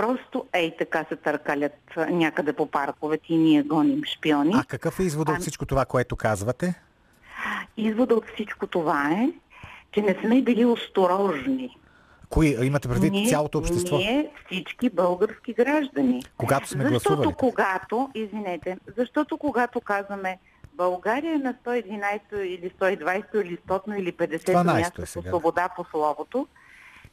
просто ей така се търкалят а, някъде по парковете и ние гоним шпиони. А какъв е изводът от Ами- всичко това, което казвате? Извода от всичко това е, че не сме били осторожни. Кои имате предвид цялото общество? Ние всички български граждани. Когато сме защото гласували? когато, извинете, защото когато казваме България е на 111 или 120 или 100 или 50 12 място е по сега, свобода по словото,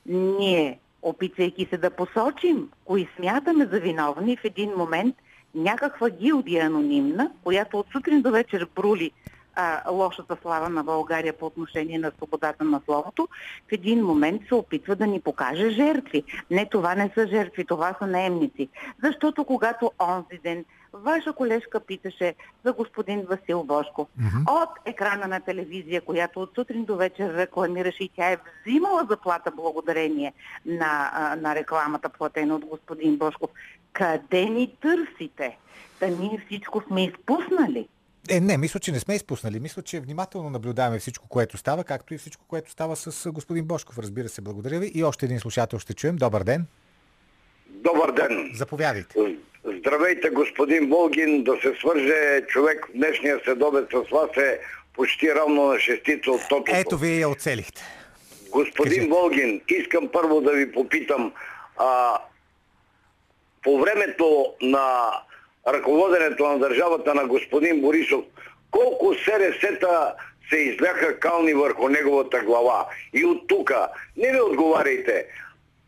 ние, опитвайки се да посочим кои смятаме за виновни, в един момент някаква гилдия анонимна, която от сутрин до вечер брули а, лошата слава на България по отношение на свободата на словото, в един момент се опитва да ни покаже жертви. Не, това не са жертви, това са наемници. Защото когато онзи ден ваша колежка питаше за господин Васил Бошков от екрана на телевизия, която от сутрин до вечер рекламираше и тя е взимала заплата благодарение на, на рекламата, платена от господин Бошков. Къде ни търсите? Да ние всичко сме изпуснали. Е, не, мисля, че не сме изпуснали. Мисля, че внимателно наблюдаваме всичко, което става, както и всичко, което става с господин Бошков. Разбира се, благодаря ви. И още един слушател ще чуем. Добър ден. Добър ден! Заповядайте. Здравейте, господин Волгин. Да се свърже човек в днешния следобед с вас е почти равно на шестица от тотото. Ето вие я оцелихте. Господин Кажете. Волгин, искам първо да ви попитам. А, по времето на ръководенето на държавата на господин Борисов, колко СРС-та се изляха кални върху неговата глава. И от тук, не ви отговаряйте,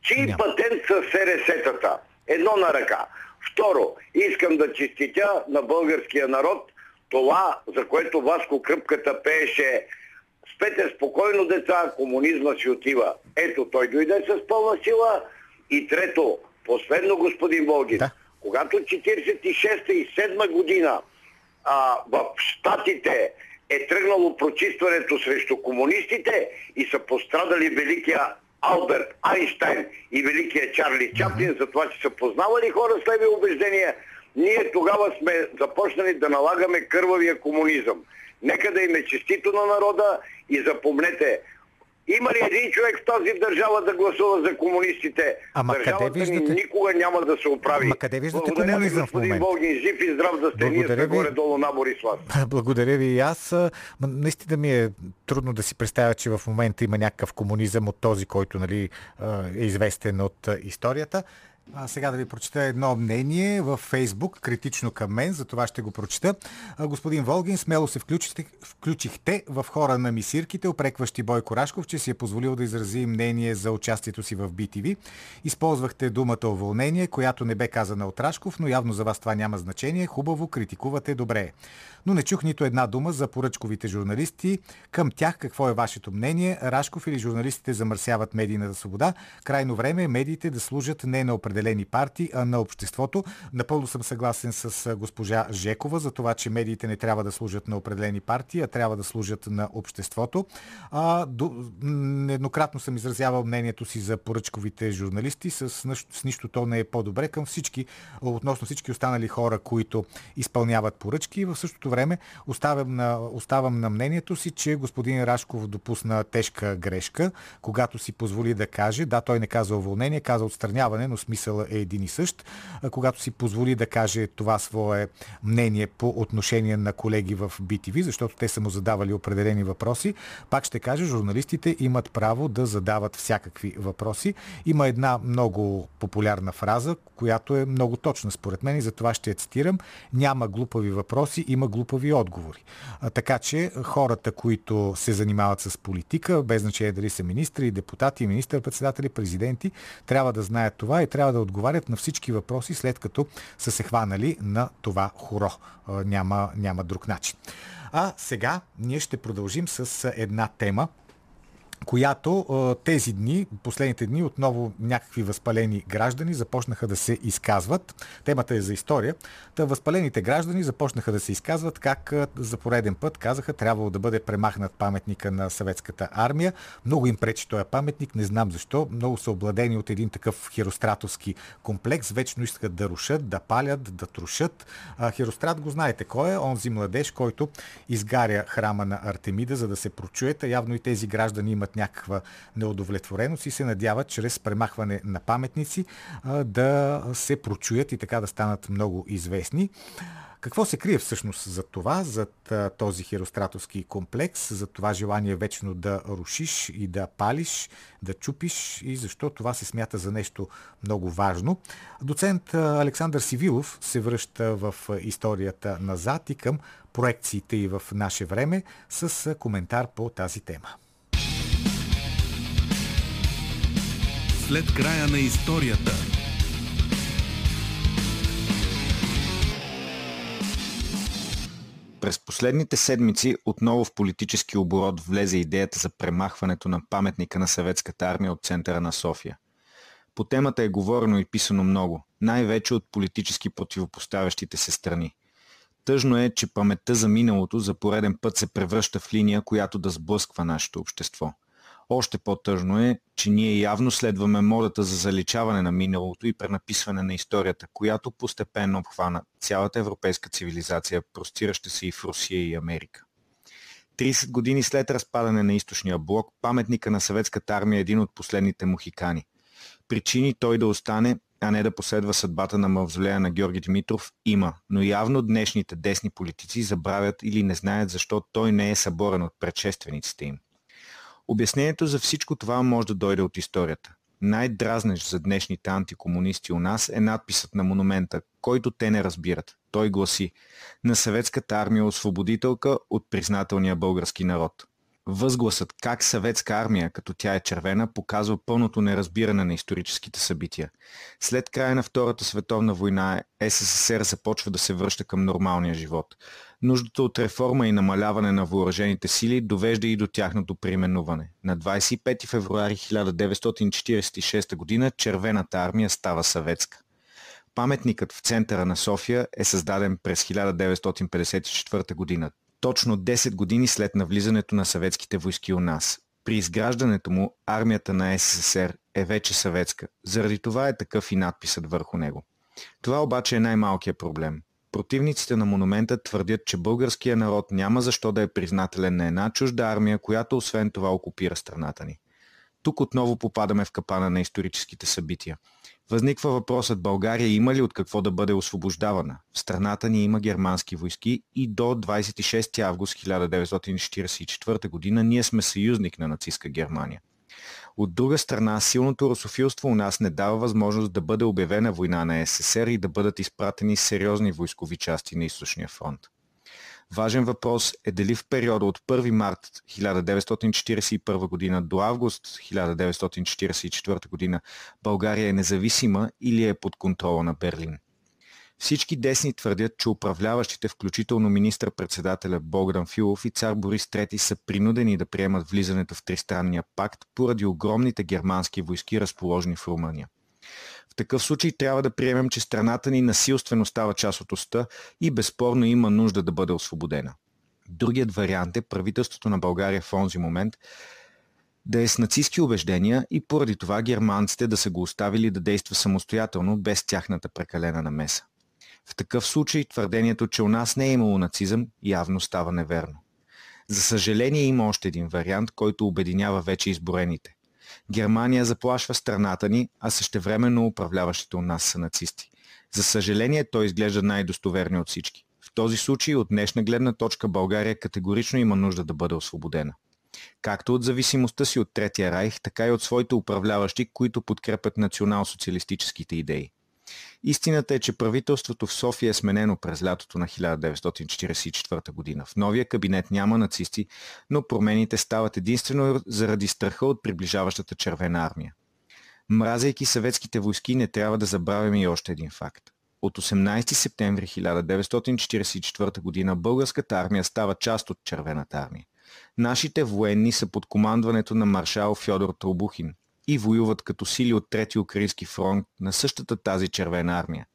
чий патент са СРС-тата? Едно на ръка. Второ, искам да честитя на българския народ това, за което Васко Кръпката пееше Спете спокойно, деца, комунизма си отива. Ето, той дойде с пълна сила. И трето, последно, господин Волгин, да. когато 46-та и 7 година а, в Штатите е тръгнало прочистването срещу комунистите и са пострадали великия Алберт Айнштайн и великия Чарли Чаплин, за това, че са познавали хора с леви убеждения, ние тогава сме започнали да налагаме кървавия комунизъм. Нека да им е честито на народа и запомнете, има ли един човек в тази държава да гласува за комунистите? Ама Държавата къде виждате? ни никога няма да се оправи. Ама къде виждате Благодаря комунизъм в момента? Волгин, жив и здрав да сте. Ние Благодаря сме горе-долу набори с вас. Благодаря ви и аз. Наистина ми е трудно да си представя, че в момента има някакъв комунизъм от този, който нали, е известен от историята. А сега да ви прочета едно мнение в Фейсбук, критично към мен, за това ще го прочета. Господин Волгин, смело се включихте, включихте в хора на мисирките, опрекващи Бойко Рашков, че си е позволил да изрази мнение за участието си в BTV. Използвахте думата уволнение, която не бе казана от Рашков, но явно за вас това няма значение. Хубаво, критикувате, добре. Но не чух нито една дума за поръчковите журналисти. Към тях какво е вашето мнение? Рашков или журналистите замърсяват медийната свобода? Крайно време е медиите да служат не на определени партии, а на обществото. Напълно съм съгласен с госпожа Жекова за това, че медиите не трябва да служат на определени партии, а трябва да служат на обществото. А, до, нееднократно съм изразявал мнението си за поръчковите журналисти. С, с нищо то не е по-добре към всички, относно всички останали хора, които изпълняват поръчки. В същото време оставям на, оставам на мнението си, че господин Рашков допусна тежка грешка, когато си позволи да каже, да, той не каза уволнение, каза отстраняване, но смисъл е един и същ, когато си позволи да каже това свое мнение по отношение на колеги в BTV, защото те са му задавали определени въпроси, пак ще кажа, журналистите имат право да задават всякакви въпроси. Има една много популярна фраза, която е много точна според мен и за това ще я цитирам. Няма глупави въпроси, има глупави отговори. А, така че хората, които се занимават с политика, без значение дали са министри, депутати, министър-председатели, президенти, трябва да знаят това и трябва да отговарят на всички въпроси, след като са се хванали на това хоро. А, няма, няма друг начин. А сега ние ще продължим с една тема, която тези дни, последните дни, отново някакви възпалени граждани започнаха да се изказват. Темата е за история. Та възпалените граждани започнаха да се изказват как за пореден път казаха, трябвало да бъде премахнат паметника на съветската армия. Много им пречи този паметник, не знам защо. Много са обладени от един такъв херостратовски комплекс. Вечно искат да рушат, да палят, да трушат. А, Херострат го знаете кой е? Онзи младеж, който изгаря храма на Артемида, за да се прочуете. Явно и тези граждани имат някаква неудовлетвореност и се надяват чрез премахване на паметници да се прочуят и така да станат много известни. Какво се крие всъщност за това, за този херостратовски комплекс, за това желание вечно да рушиш и да палиш, да чупиш и защо това се смята за нещо много важно? Доцент Александър Сивилов се връща в историята назад и към проекциите и в наше време с коментар по тази тема. След края на историята. През последните седмици отново в политически оборот влезе идеята за премахването на паметника на съветската армия от центъра на София. По темата е говорено и писано много, най-вече от политически противопоставящите се страни. Тъжно е, че паметта за миналото за пореден път се превръща в линия, която да сблъсква нашето общество. Още по-тъжно е, че ние явно следваме модата за заличаване на миналото и пренаписване на историята, която постепенно обхвана цялата европейска цивилизация, простираща се и в Русия и Америка. 30 години след разпадане на източния блок, паметника на съветската армия е един от последните мухикани. Причини той да остане, а не да последва съдбата на мавзолея на Георги Димитров, има, но явно днешните десни политици забравят или не знаят защо той не е съборен от предшествениците им. Обяснението за всичко това може да дойде от историята. Най-дразнещ за днешните антикомунисти у нас е надписът на монумента, който те не разбират. Той гласи «На съветската армия освободителка от признателния български народ». Възгласът как съветска армия, като тя е червена, показва пълното неразбиране на историческите събития. След края на Втората световна война СССР започва да се връща към нормалния живот. Нуждата от реформа и намаляване на въоръжените сили довежда и до тяхното преименуване. На 25 февруари 1946 г. Червената армия става съветска. Паметникът в центъра на София е създаден през 1954 г точно 10 години след навлизането на съветските войски у нас. При изграждането му армията на СССР е вече съветска. Заради това е такъв и надписът върху него. Това обаче е най-малкият проблем. Противниците на монумента твърдят, че българския народ няма защо да е признателен на една чужда армия, която освен това окупира страната ни. Тук отново попадаме в капана на историческите събития. Възниква въпросът България има ли от какво да бъде освобождавана? В страната ни има германски войски и до 26 август 1944 година ние сме съюзник на нацистска Германия. От друга страна, силното русофилство у нас не дава възможност да бъде обявена война на СССР и да бъдат изпратени сериозни войскови части на източния фронт. Важен въпрос е дали в периода от 1 март 1941 година до август 1944 година България е независима или е под контрола на Берлин. Всички десни твърдят, че управляващите, включително министър-председателя Богдан Филов и цар Борис III са принудени да приемат влизането в тристранния пакт поради огромните германски войски, разположени в Румъния такъв случай трябва да приемем, че страната ни насилствено става част от оста и безспорно има нужда да бъде освободена. Другият вариант е правителството на България в онзи момент да е с нацистски убеждения и поради това германците да са го оставили да действа самостоятелно без тяхната прекалена намеса. В такъв случай твърдението, че у нас не е имало нацизъм, явно става неверно. За съжаление има още един вариант, който обединява вече изборените. Германия заплашва страната ни, а същевременно управляващите у нас са нацисти. За съжаление, той изглежда най-достоверни от всички. В този случай от днешна гледна точка България категорично има нужда да бъде освободена. Както от зависимостта си от Третия райх, така и от своите управляващи, които подкрепят национал-социалистическите идеи. Истината е, че правителството в София е сменено през лятото на 1944 година. В новия кабинет няма нацисти, но промените стават единствено заради страха от приближаващата червена армия. Мразейки съветските войски, не трябва да забравяме и още един факт. От 18 септември 1944 година българската армия става част от Червената армия. Нашите военни са под командването на маршал Фьодор Трубухин, и воюват като сили от Трети Украински фронт на същата тази червена армия.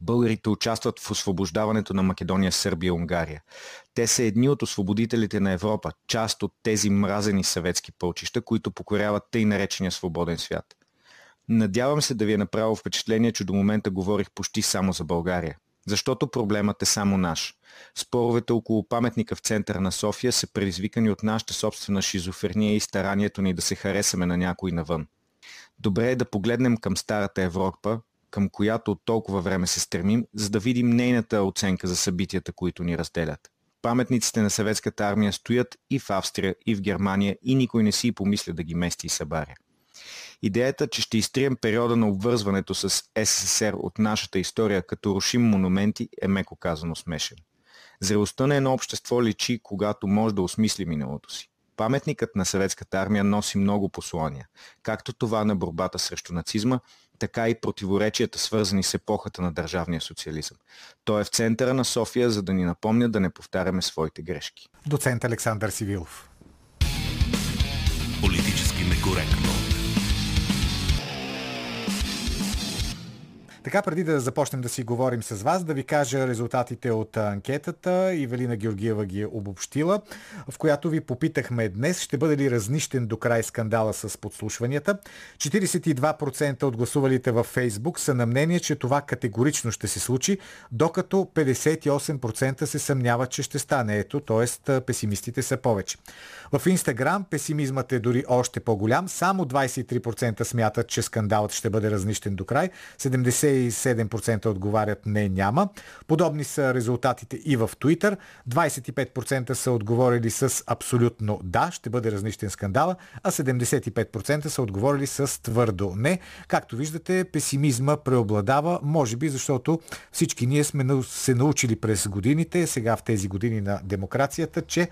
Българите участват в освобождаването на Македония, Сърбия и Унгария. Те са едни от освободителите на Европа, част от тези мразени съветски пълчища, които покоряват тъй наречения свободен свят. Надявам се да ви е направило впечатление, че до момента говорих почти само за България. Защото проблемът е само наш. Споровете около паметника в центъра на София са предизвикани от нашата собствена шизофрения и старанието ни да се харесаме на някой навън. Добре е да погледнем към старата Европа, към която от толкова време се стремим, за да видим нейната оценка за събитията, които ни разделят. Паметниците на съветската армия стоят и в Австрия, и в Германия и никой не си помисля да ги мести и събаря. Идеята, че ще изтрием периода на обвързването с СССР от нашата история, като рушим монументи, е меко казано смешен. Зрелостта на едно общество личи, когато може да осмисли миналото си. Паметникът на съветската армия носи много послания, както това на борбата срещу нацизма, така и противоречията, свързани с епохата на държавния социализъм. Той е в центъра на София, за да ни напомня да не повтаряме своите грешки. Доцент Александър Сивилов. Политически некоректно. Така, преди да започнем да си говорим с вас, да ви кажа резултатите от анкетата. Ивелина Георгиева ги е обобщила, в която ви попитахме днес, ще бъде ли разнищен до край скандала с подслушванията. 42% от гласувалите във Фейсбук са на мнение, че това категорично ще се случи, докато 58% се съмняват, че ще стане. Ето, т.е. песимистите са повече. В Инстаграм песимизмът е дори още по-голям. Само 23% смятат, че скандалът ще бъде разнищен до край. 57% отговарят не, няма. Подобни са резултатите и в Twitter. 25% са отговорили с абсолютно да, ще бъде разнищен скандала, а 75% са отговорили с твърдо не. Както виждате, песимизма преобладава, може би защото всички ние сме се научили през годините, сега в тези години на демокрацията, че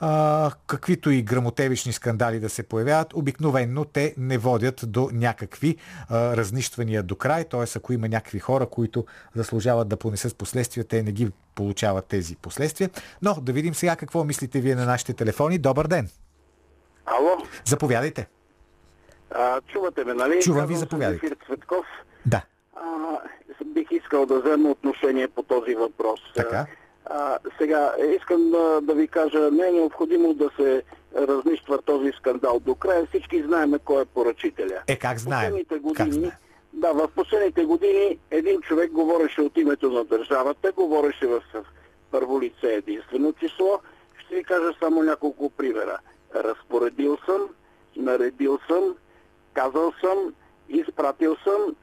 а, каквито и грамотевични скандали да се появяват, обикновенно те не водят до някакви а, разнищвания до край, т.е. ако има някакви хора, които заслужават да понесат последствия, те не ги получават тези последствия. Но да видим сега какво мислите вие на нашите телефони. Добър ден! Ало? Заповядайте. А, чувате ме, нали? Чувам ви, заповядайте. Ефир Цветков. Да. А, бих искал да взема отношение по този въпрос. Така. А, сега, искам да, да ви кажа, не е необходимо да се разнищва този скандал до края. Всички знаем кой е поръчителя. Е, как знаем? Последните години, как знаем? Да, в последните години един човек говореше от името на държавата, говореше в първо лице единствено число. Ще ви кажа само няколко примера. Разпоредил съм, наредил съм, казал съм, изпратил съм,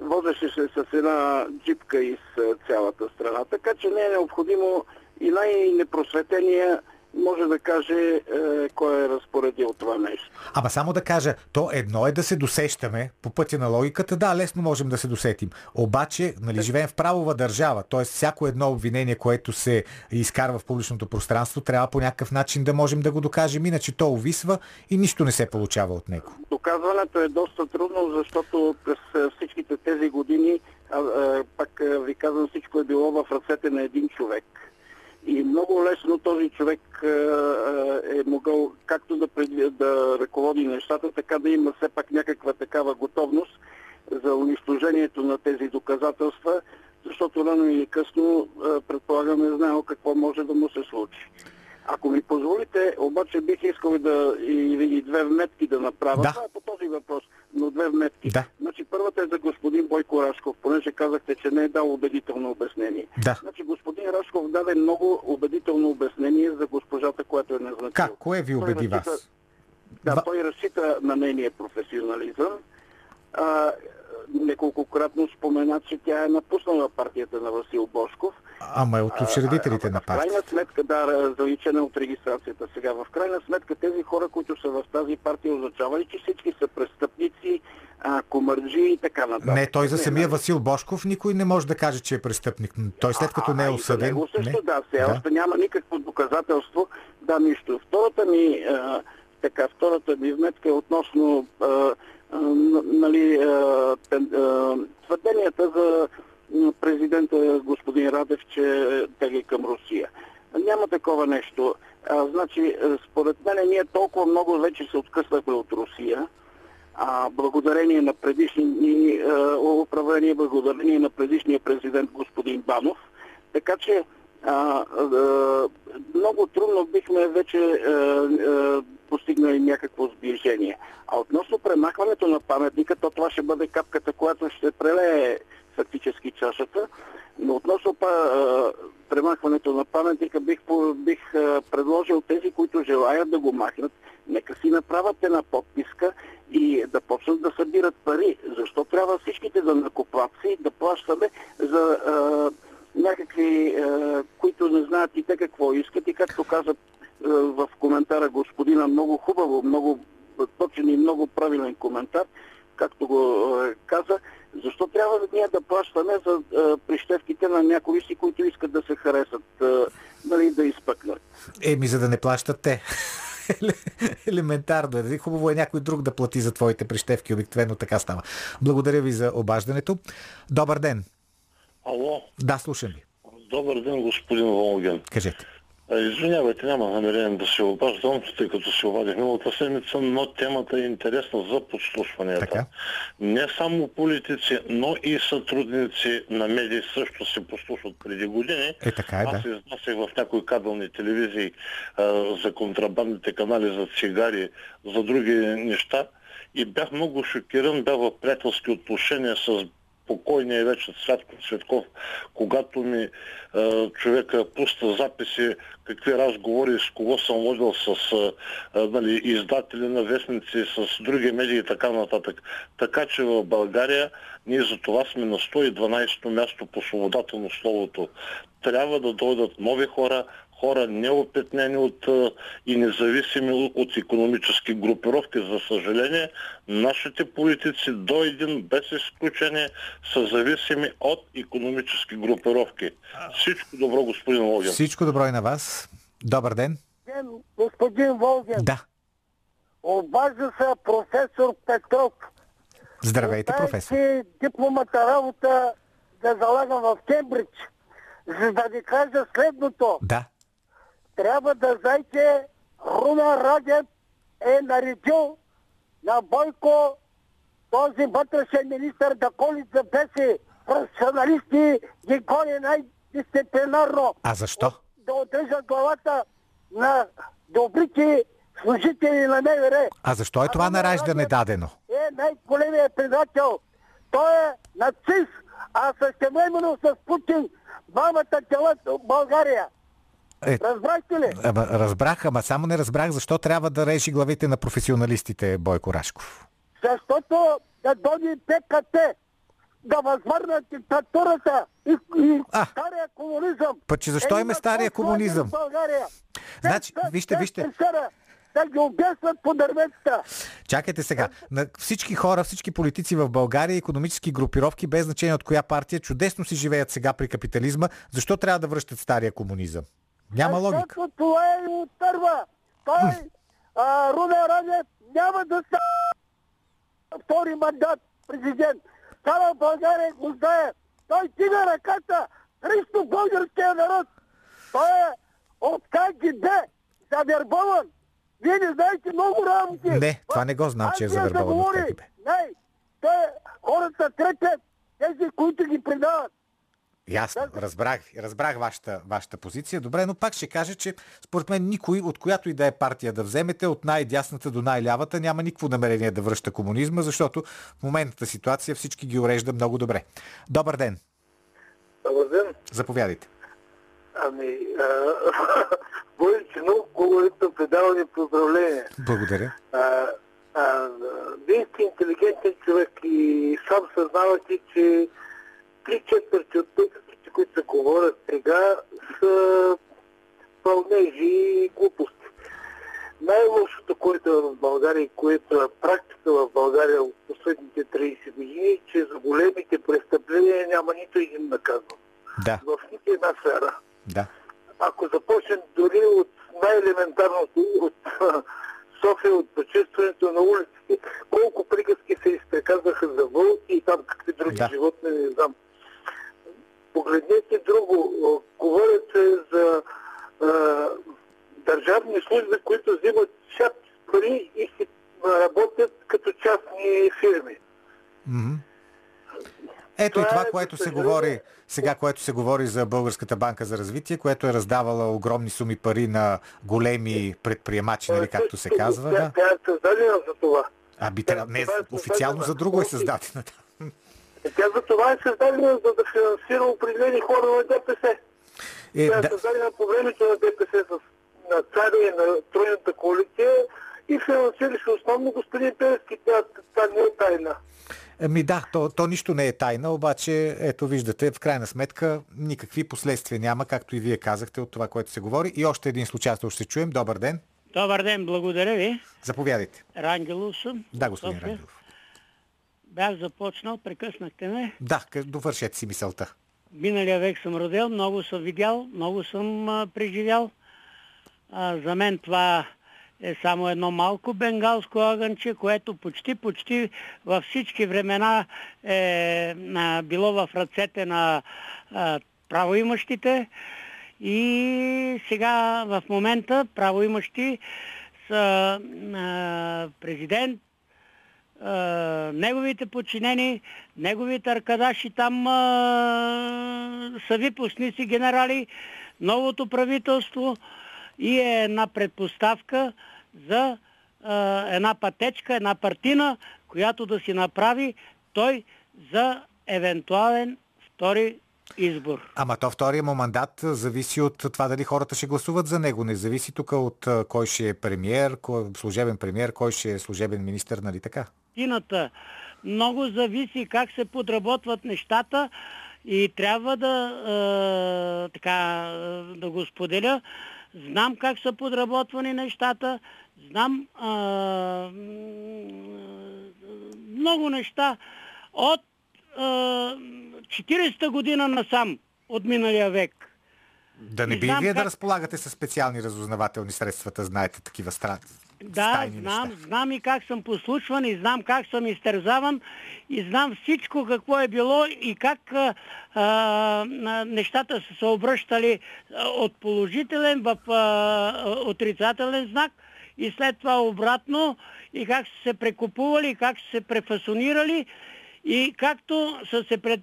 возеше се с една джипка из цялата страна. Така че не е необходимо и най-непросветения може да каже е, кой е разпоредил това нещо. Ама само да кажа, то едно е да се досещаме по пътя на логиката, да, лесно можем да се досетим. Обаче, нали, живеем в правова държава, т.е. всяко едно обвинение, което се изкарва в публичното пространство, трябва по някакъв начин да можем да го докажем, иначе то увисва и нищо не се получава от него. Доказването е доста трудно, защото през е, всичките тези години, а, а, пак а, ви казвам, всичко е било в ръцете на един човек и много лесно този човек е могъл както да, да ръководи нещата, така да има все пак някаква такава готовност за унищожението на тези доказателства, защото рано или късно предполагаме знаел какво може да му се случи. Ако ми позволите, обаче бих искал да и, и две вметки да направя. Да. Това е по този въпрос, но две вметки. Да. Значи първата е за господин Бойко Рашков, понеже казахте, че не е дал убедително обяснение. Да. Значи господин Рашков даде много убедително обяснение за госпожата, която е назначил. Как? Кое ви убеди Той вас? Да, Ва- той разчита на нейния професионализъм. А, неколкократно спомена, че тя е напуснала партията на Васил Бошков. Ама е от учредителите А, на В крайна сметка, да, заличена от регистрацията сега. В крайна сметка тези хора, които са в тази партия, означава ли, че всички са престъпници, а, комарджи и така нататък? Не, той за самия не. Васил Бошков никой не може да каже, че е престъпник. Той след като не е А, и за осъден... него също, не. да, все още няма никакво доказателство. Да, нищо. Втората ми, а, така, втората ми вметка е относно а, нали, твърденията за президента господин Радев, че тегли към Русия. Няма такова нещо. А, значи, а, според мен ние толкова много вече се откъснахме от Русия, а, благодарение на предишни ни, а, управление, благодарение на предишния президент господин Банов. Така че а, а, много трудно бихме вече а, а, постигнали някакво сближение. А относно премахването на паметника, то това ще бъде капката, която ще прелее фактически чашата. Но относно па, а, премахването на паметника бих, бих а, предложил тези, които желаят да го махнат, нека си направят една подписка и да почнат да събират пари. Защо трябва всичките да накоплаци да плащаме за а, някакви, а, които не знаят и те какво искат и както каза а, в коментара господина, много хубаво, много точен и много правилен коментар, както го а, каза, защо трябва ние да плащаме за а, прищевките на някои си, които искат да се харесат, а, нали, да изпъкнат. Еми, за да не плащат те. Елементарно е. Хубаво е някой друг да плати за твоите прищевки. Обикновено така става. Благодаря ви за обаждането. Добър ден. Ало, Да, слушам ви. добър ден, господин Волген. Кажете. Извинявайте, няма намерение да се обаждам, тъй като се обадих миналата седмица, но темата е интересна за подслушванията. Така. Не само политици, но и сътрудници на медии също се послушват преди години. Е, така е, Аз да. изнасях в някои кабелни телевизии а, за контрабандните канали, за цигари, за други неща и бях много шокиран, бях в приятелски отношения с покойния вече Святко Цветков, когато ми а, човека пуста записи какви разговори с кого съм водил с а, нали, издатели на вестници, с други медии и така нататък. Така че в България ние за това сме на 112-то място по свободата на словото. Трябва да дойдат нови хора, хора неопетнени от и независими от економически групировки. За съжаление, нашите политици до един без изключение са зависими от економически групировки. Всичко добро, господин Волгин. Всичко добро и на вас. Добър ден. Господин Волгин. Да. Обажда се професор Петров. Здравейте, професор. дипломата работа да залагам в Кембридж, за да ви кажа следното. Да трябва да знаете, Руна Радев е наредил на Бойко този вътрешен министр да коли за беси професионалисти ги гони най-дисциплинарно. А защо? Да отрежат главата на добрите служители на МВР. А защо е това а нараждане дадено? Е най-големият предател. Той е нацист, а същевременно с Путин двамата делят България. Е, Разбрахте ли? Ама, разбрах, ама само не разбрах защо трябва да режи главите на професионалистите Бойко Рашков. Защото да дойде ПКТ да възвърнат диктатурата и, и а, стария комунизъм. Път, че защо е, има стария комунизъм? Значи, вижте, вижте. Да ги обяснат по дърветата. Чакайте сега. На всички хора, всички политици в България, економически групировки, без значение от коя партия, чудесно си живеят сега при капитализма. Защо трябва да връщат стария комунизъм? Няма логика. Защото това е от първа. Той, а, Радев, няма да става втори мандат президент. Цяла България го знае. Той тига ръката срещу българския народ. Той е от КГБ завербован. Вие не знаете много работи. Не, това не го знам, че е завербован от КГБ. Не, те, хората трепят тези, които ги предават. Ясно, разбрах, разбрах вашата, вашата позиция. Добре, но пак ще кажа, че според мен никой, от която и да е партия да вземете, от най-дясната до най-лявата, няма никакво намерение да връща комунизма, защото в моментната ситуация всички ги урежда много добре. Добър ден! Добър ден! Заповядайте. Ами, Бойче, много колоритно предаване по управление. Благодаря. А, а, вие сте интелигентен човек и сам съзнавате, че три четвърти от текстите, които се говорят сега, са пълнежи и глупости. Най-лошото, което е в България и което е практика в България от последните 30 години, е, че за големите престъпления няма нито един наказан. Да. В нито една сфера. Да. Ако започнем дори от най-елементарното, от София, от почистването на улиците, колко приказки се изпреказаха за вълки и там какви други да. животни, не знам. Погледнете друго. Говорят се за а, държавни служби, които взимат чат пари и си работят като частни фирми. Mm-hmm. Ето това и това, е, което се говори сега, което се говори за Българската банка за развитие, което е раздавала огромни суми пари на големи предприемачи, нали, както се казва. Тя, тя е създадена за това. А би трябва, не, е официално за друго е създадена. Тя за това е създадена, за да финансира определени хора на ДПС. Е, Тя е да. създадена по времето на ДПС с, на царя и на тройната коалиция и финансираше основно господин Певски. Тя, това не е тайна. Ами да, то, то нищо не е тайна, обаче ето виждате, в крайна сметка никакви последствия няма, както и вие казахте от това, което се говори. И още един случай ще се чуем. Добър ден. Добър ден, благодаря ви. Заповядайте. Рангелов съм. Да, господин Рангелов бях започнал, прекъснахте ме. Да, довършете си мисълта. Миналия век съм родил, много съм видял, много съм а, преживял. А, за мен това е само едно малко бенгалско огънче, което почти, почти във всички времена е а, било в ръцете на а, правоимащите. И сега в момента правоимащи са а, президент, неговите подчинени, неговите аркадаши там а, са випускници генерали, новото правителство и е една предпоставка за а, една пътечка, една партина, която да си направи той за евентуален втори избор. Ама то втория му мандат зависи от това дали хората ще гласуват за него. Не зависи тук от кой ще е премьер, кой, служебен премьер, кой ще е служебен министр, нали така? Тината. Много зависи как се подработват нещата и трябва да, е, така, да го споделя. Знам как са подработвани нещата, знам е, много неща от е, 40-та година насам от миналия век. Да не би вие как... да разполагате с специални разузнавателни средствата, знаете такива страни. Да, знам, неща. знам и как съм послушван, и знам как съм изтързаван, и знам всичко какво е било и как а, а, нещата са се обръщали от положителен в а, отрицателен знак и след това обратно и как са се прекупували, и как са се префасонирали и както са се пред,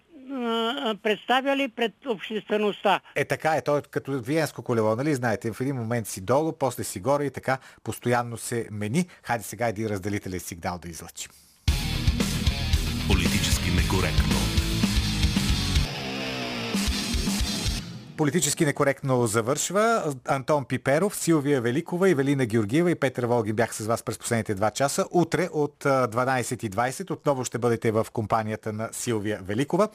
представяли пред обществеността. Е така е, то е като виенско колело, нали знаете, в един момент си долу, после си горе и така постоянно се мени. Хайде сега един разделителен сигнал да излъчим. Политически некоректно. Политически некоректно завършва. Антон Пиперов, Силвия Великова, Велина Георгиева и Петър Волги бях с вас през последните два часа. Утре от 12.20 отново ще бъдете в компанията на Силвия Великова.